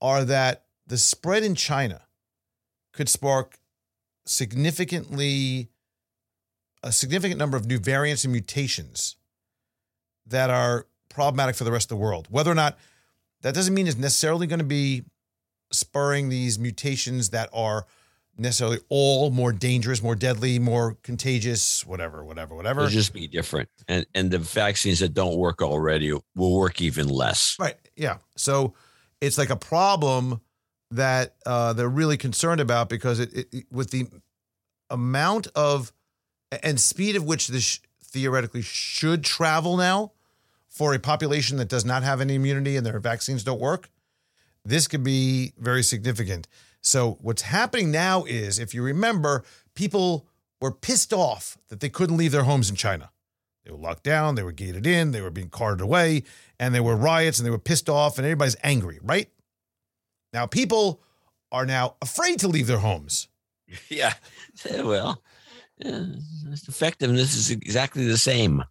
are that the spread in China could spark significantly a significant number of new variants and mutations that are problematic for the rest of the world. Whether or not that doesn't mean it's necessarily going to be spurring these mutations that are necessarily all more dangerous, more deadly, more contagious, whatever, whatever, whatever. It'll just be different. And and the vaccines that don't work already will work even less. Right. Yeah. So it's like a problem that uh, they're really concerned about because it, it, it, with the amount of and speed of which this theoretically should travel now for a population that does not have any immunity and their vaccines don't work, this could be very significant. So, what's happening now is, if you remember, people were pissed off that they couldn't leave their homes in China. They were locked down, they were gated in, they were being carted away, and there were riots and they were pissed off, and everybody's angry, right? Now, people are now afraid to leave their homes. Yeah. Well, yeah, effectiveness is exactly the same.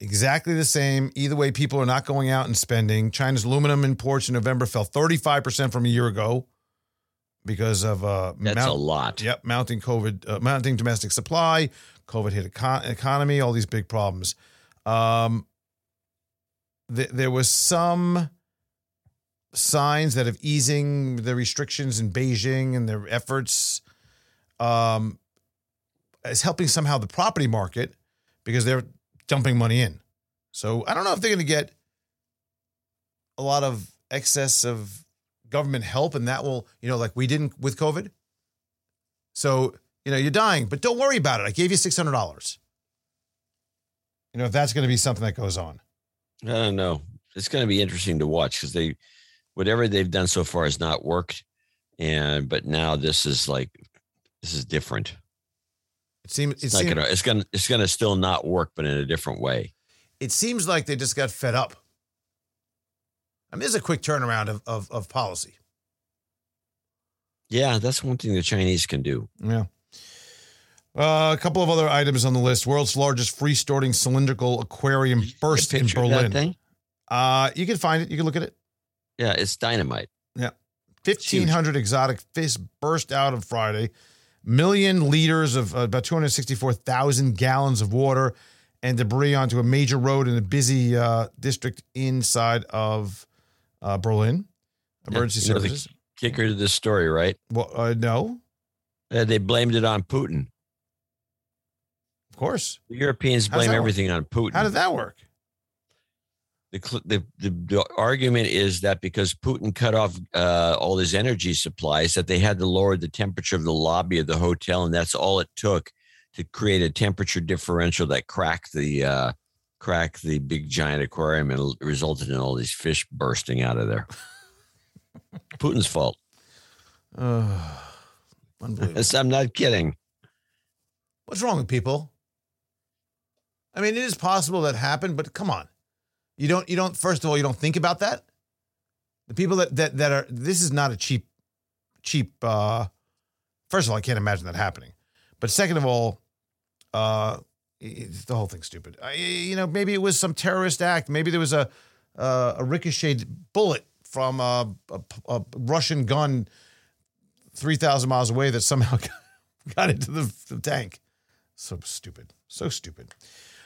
Exactly the same. Either way, people are not going out and spending. China's aluminum imports in November fell 35% from a year ago because of uh that's mount, a lot. Yep, mounting COVID, uh, mounting domestic supply, COVID hit econ- economy, all these big problems. Um, th- there was some signs that of easing the restrictions in Beijing and their efforts. Um, is helping somehow the property market because they're dumping money in. So I don't know if they're going to get a lot of excess of government help and that will, you know, like we didn't with COVID. So, you know, you're dying, but don't worry about it. I gave you $600. You know, if that's going to be something that goes on. I don't know. It's going to be interesting to watch because they, whatever they've done so far has not worked, and but now this is like, this is different. It seems it It's not gonna. It's gonna. It's gonna still not work, but in a different way. it seems like they just got fed up. I mean, there's a quick turnaround of, of, of policy. Yeah, that's one thing the Chinese can do. Yeah. Uh, a couple of other items on the list. World's largest freestanding cylindrical aquarium burst in Berlin. thing? Uh, you can find it. You can look at it. Yeah, it's dynamite. Yeah, 1,500 exotic fish burst out of Friday. Million liters of uh, about 264,000 gallons of water and debris onto a major road in a busy uh, district inside of uh, Berlin. Emergency you know services. Kicker to this story, right? Well, uh, no, Uh, they blamed it on Putin. of course. The Europeans blame that work? everything on Putin. How did that work? The, the, the the argument is that because Putin cut off uh, all his energy supplies, that they had to lower the temperature of the lobby of the hotel, and that's all it took to create a temperature differential that cracked the uh, cracked the big giant aquarium and resulted in all these fish bursting out of there. Putin's fault. Uh, I'm not kidding. What's wrong with people? I mean, it is possible that happened, but come on. You don't you don't first of all, you don't think about that? The people that that that are this is not a cheap cheap uh first of all, I can't imagine that happening. But second of all, uh it's, the whole thing's stupid. I, you know, maybe it was some terrorist act. Maybe there was a uh, a ricocheted bullet from a, a, a Russian gun 3,000 miles away that somehow got, got into the, the tank. So stupid. So stupid.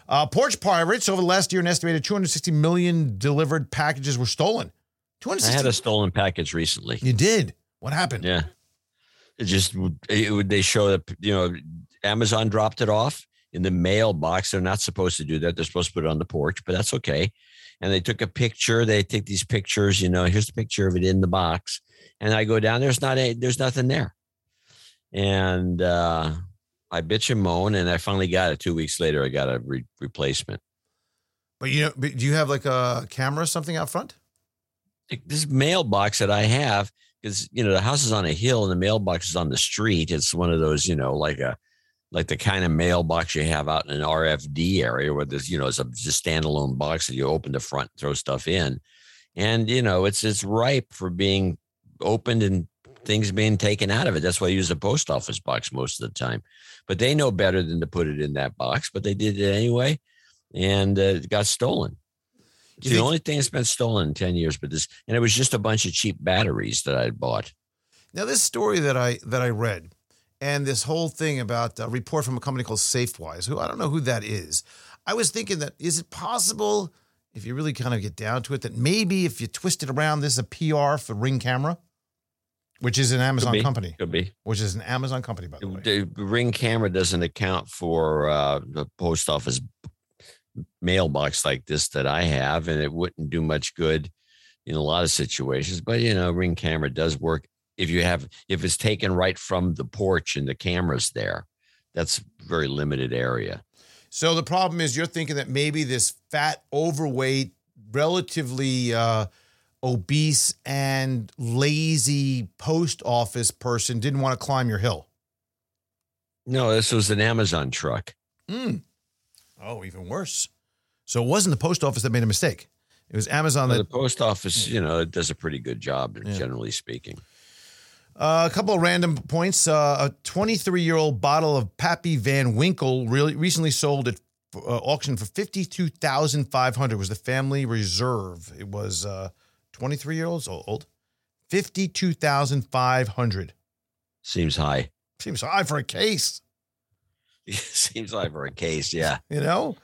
Uh, porch pirates over the last year, an estimated 260 million delivered packages were stolen. 260. I 260. had a stolen package recently. you did. What happened? Yeah. It just would- it would they show that you know Amazon dropped it off in the mailbox. They're not supposed to do that. They're supposed to put it on the porch, but that's okay. And they took a picture. They take these pictures. You know, here's the picture of it in the box. And I go down. There's not a. There's nothing there. And uh, I bitch and moan, and I finally got it. Two weeks later, I got a re- replacement. But you know, but do you have like a camera or something out front? This mailbox that I have because you know the house is on a hill and the mailbox is on the street. It's one of those you know like a like the kind of mailbox you have out in an RFD area where there's you know it's a just standalone box that you open the front and throw stuff in, and you know it's it's ripe for being opened and things being taken out of it. That's why I use a post office box most of the time. But they know better than to put it in that box, but they did it anyway, and uh, it got stolen. It's the think- only thing that's been stolen in ten years. But this, and it was just a bunch of cheap batteries that I bought. Now, this story that I that I read, and this whole thing about a report from a company called SafeWise, who I don't know who that is. I was thinking that is it possible, if you really kind of get down to it, that maybe if you twist it around, this is a PR for Ring Camera, which is an Could Amazon be. company, Could be. which is an Amazon company, by the way. The ring camera doesn't account for uh, the post office mailbox like this that I have, and it wouldn't do much good in a lot of situations. But you know, ring camera does work if you have if it's taken right from the porch and the camera's there. That's very limited area. So the problem is you're thinking that maybe this fat, overweight, relatively uh, obese and lazy post office person didn't want to climb your hill. No, this was an Amazon truck. Mm. Oh, even worse. So it wasn't the post office that made a mistake. It was Amazon the that. post office, you know, it does a pretty good job, Yeah. generally speaking. Uh, a couple of random points. Uh, a 23 year old bottle of Pappy Van Winkle really recently sold at uh, auction for 52500 was the family reserve. It was uh, 23 year olds old. 52500 Seems high. Seems high for a case. Seems like for a case, yeah. you know?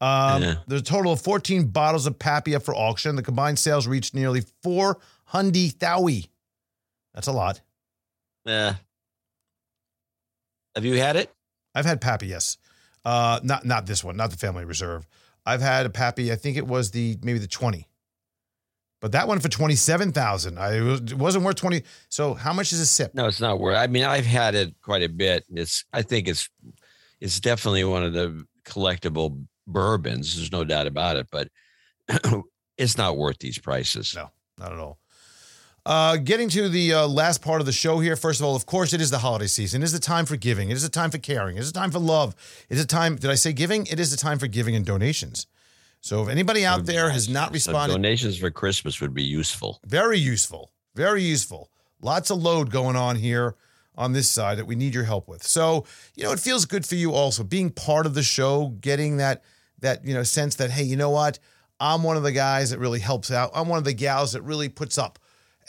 Um, Yeah. There's a total of 14 bottles of Pappy up for auction. The combined sales reached nearly 400 thousand. That's a lot. Yeah. Have you had it? I've had Pappy, yes. Uh, not not this one, not the Family Reserve. I've had a Pappy. I think it was the maybe the 20. But that one for twenty seven thousand, I it wasn't worth twenty. So how much is a sip? No, it's not worth. I mean, I've had it quite a bit. It's I think it's it's definitely one of the collectible bourbons. There's no doubt about it, but it's not worth these prices. No, not at all. Uh, getting to the uh, last part of the show here. First of all, of course, it is the holiday season. It is a time for giving. It is a time for caring. It is a time for love. It is a time. Did I say giving? It is the time for giving and donations. So if anybody out there has not responded, so donations for Christmas would be useful. Very useful. Very useful. Lots of load going on here on this side that we need your help with. So you know, it feels good for you also being part of the show, getting that that you know sense that hey, you know what, I'm one of the guys that really helps out. I'm one of the gals that really puts up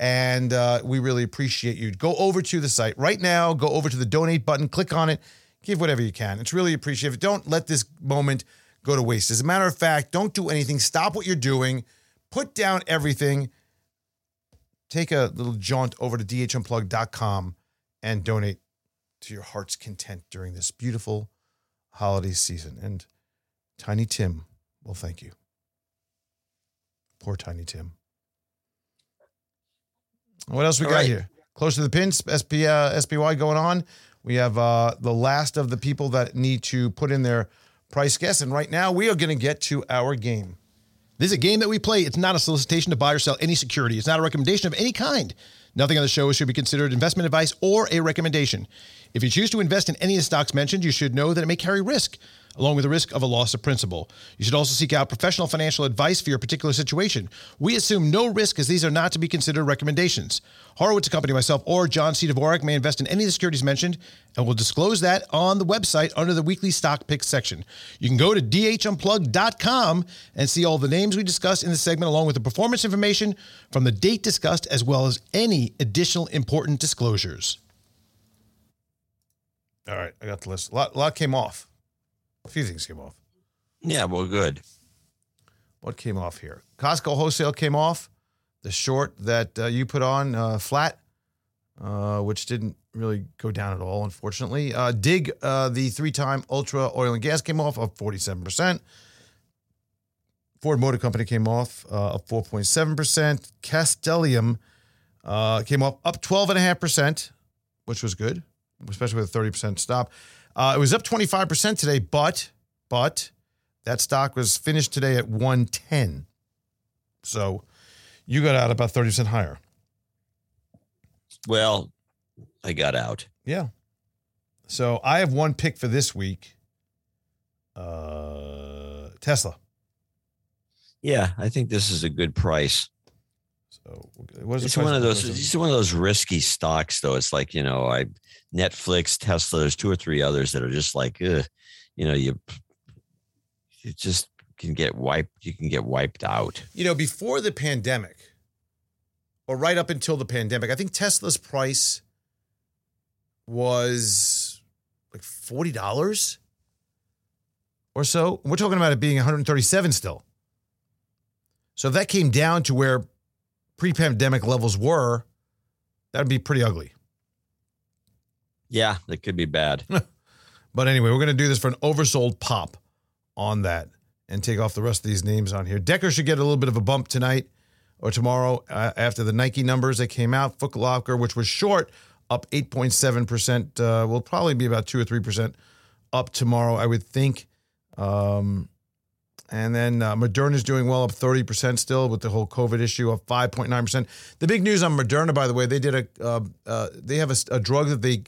and uh, we really appreciate you. Go over to the site right now. Go over to the donate button, click on it, give whatever you can. It's really appreciated. Don't let this moment go to waste. As a matter of fact, don't do anything. Stop what you're doing. Put down everything. Take a little jaunt over to dhunplugged.com and donate to your heart's content during this beautiful holiday season. And Tiny Tim will thank you. Poor Tiny Tim. What else we All got right. here? Close to the pins, SP, uh, SPY going on. We have uh, the last of the people that need to put in their price guess. And right now, we are going to get to our game. This is a game that we play. It's not a solicitation to buy or sell any security. It's not a recommendation of any kind. Nothing on the show should be considered investment advice or a recommendation. If you choose to invest in any of the stocks mentioned, you should know that it may carry risk, along with the risk of a loss of principal. You should also seek out professional financial advice for your particular situation. We assume no risk as these are not to be considered recommendations. Horowitz Company, myself, or John C. Dvorak may invest in any of the securities mentioned, and we'll disclose that on the website under the weekly stock picks section. You can go to dhunplugged.com and see all the names we discussed in the segment, along with the performance information from the date discussed, as well as any additional important disclosures. All right, I got the list. A lot, a lot came off. A few things came off. Yeah, well, good. What came off here? Costco wholesale came off. The short that uh, you put on uh, flat, uh, which didn't really go down at all, unfortunately. Uh, Dig, uh, the three-time ultra oil and gas came off of 47%. Ford Motor Company came off uh, of 4.7%. Castellum uh, came off up 12.5%, which was good, especially with a 30% stop. Uh, it was up 25% today, but, but, that stock was finished today at 110. So you got out about 30% higher. Well, I got out. Yeah. So I have one pick for this week. Uh Tesla. Yeah, I think this is a good price. So what is It's one of those. It's one of those risky stocks, though. It's like you know, I Netflix, Tesla. There's two or three others that are just like, ugh, you know, you you just can get wiped. You can get wiped out. You know, before the pandemic, or right up until the pandemic, I think Tesla's price was like forty dollars or so. We're talking about it being 137 still. So if that came down to where pre-pandemic levels were, that'd be pretty ugly. Yeah, that could be bad. But anyway, we're going to do this for an oversold pop on that and take off the rest of these names on here. Decker should get a little bit of a bump tonight or tomorrow uh, after the Nike numbers that came out. Foot Locker, which was short, up 8.7%, uh, will probably be about 2 or 3% up tomorrow, I would think. Um, and then uh, Moderna is doing well, up 30% still with the whole COVID issue, up 5.9%. The big news on Moderna, by the way, they did a, uh, uh, they have a, a drug that they,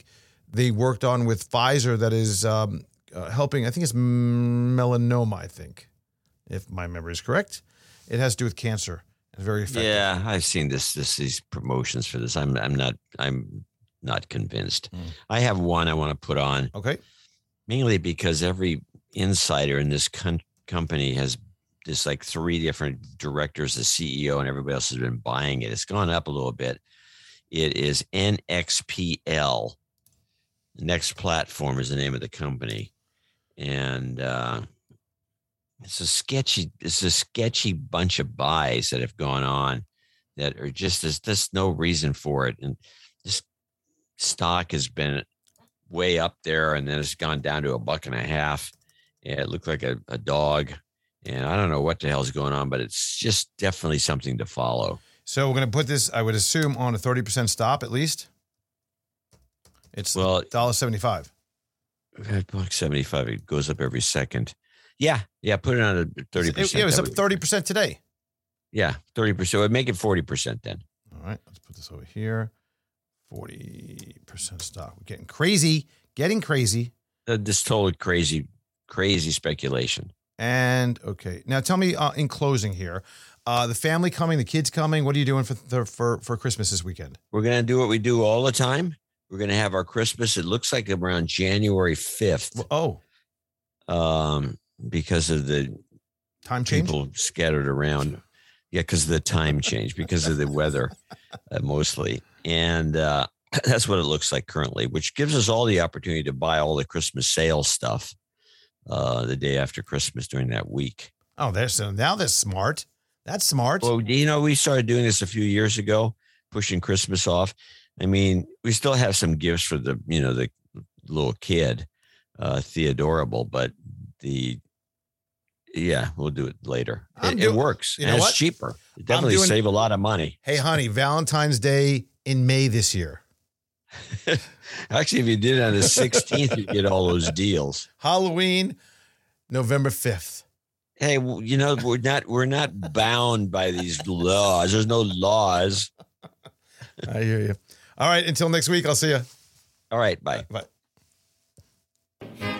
they worked on with Pfizer that is um, uh, helping. I think it's melanoma. I think, if my memory is correct, it has to do with cancer. It's very effective. Yeah, I've seen this. This these promotions for this. I'm I'm not I'm not convinced. Hmm. I have one I want to put on Okay. mainly because every insider in this con- company has this like three different directors, the CEO, and everybody else has been buying it. It's gone up a little bit. It is NXPL. Next Platform is the name of the company, and uh, it's a sketchy. It's a sketchy bunch of buys that have gone on that are just there's just no reason for it, and this stock has been way up there, and then it's gone down to a buck and a half. It looked like a, a dog, And I don't know what the hell's going on, but it's just definitely something to follow. So we're going to put this, I would assume, on a 30% stop at least. It's Well- $1.75. At buck 75, it goes up every second. Yeah. Yeah. Put it on a 30%. It, it was up 30% today. Yeah. 30%. Would make it 40% then. All right, let's put this over here. 40% stock. We're getting crazy, getting crazy. Uh, This total crazy, crazy speculation. And okay, now tell me uh, in closing here, uh, the family coming, the kids coming. What are you doing for for for Christmas this weekend? We're going to do what we do all the time. We're going to have our Christmas. It looks like around January 5th Oh, um, because of the time change. people scattered around. Yeah, because of the time change, because of the weather, uh, mostly, and uh, that's what it looks like currently. Which gives us all the opportunity to buy all the Christmas sales stuff uh, the day after Christmas during that week. Oh, there's so now that's smart. That's smart. Well, you know, we started doing this a few years ago, pushing Christmas off. I mean, we still have some gifts for the, you know, the little kid, uh, Theodorable, but the, yeah, we'll do it later. It, do- it works. you and know it's what? cheaper. It definitely doing- save a lot of money. hey, honey, Valentine's Day in May this year. Actually, if you did it on the 16th, you get all those deals. Halloween, November 5th. Hey, well, you know, we're not we're not bound by these laws. There's no laws. I hear you. All right, until next week, I'll see you. All right, bye. Bye.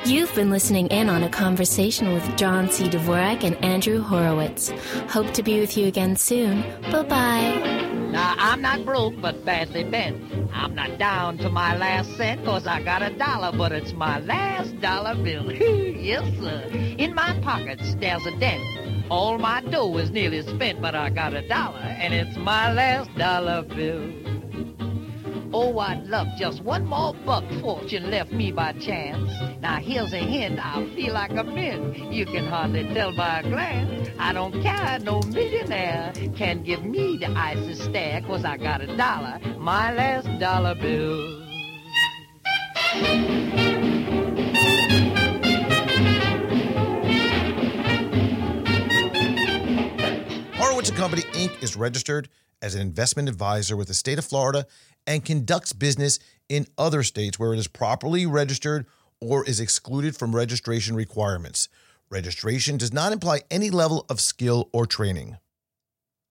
You've been listening in on a conversation with John C. Dvorak and Andrew Horowitz. Hope to be with you again soon. Bye bye. Now, I'm not broke, but badly bent. I'm not down to my last cent, cause I got a dollar, but it's my last dollar bill. yes, sir. In my pockets, there's a dent. All my dough is nearly spent, but I got a dollar, and it's my last dollar bill. Oh, I'd love just one more buck fortune left me by chance. Now here's a hint, I feel like a mint. You can hardly tell by a glance. I don't care, no millionaire can give me the icy stare, cause I got a dollar, my last dollar bill. Horowitz Company Inc. is registered as an investment advisor with the state of Florida and conducts business in other states where it is properly registered or is excluded from registration requirements. Registration does not imply any level of skill or training.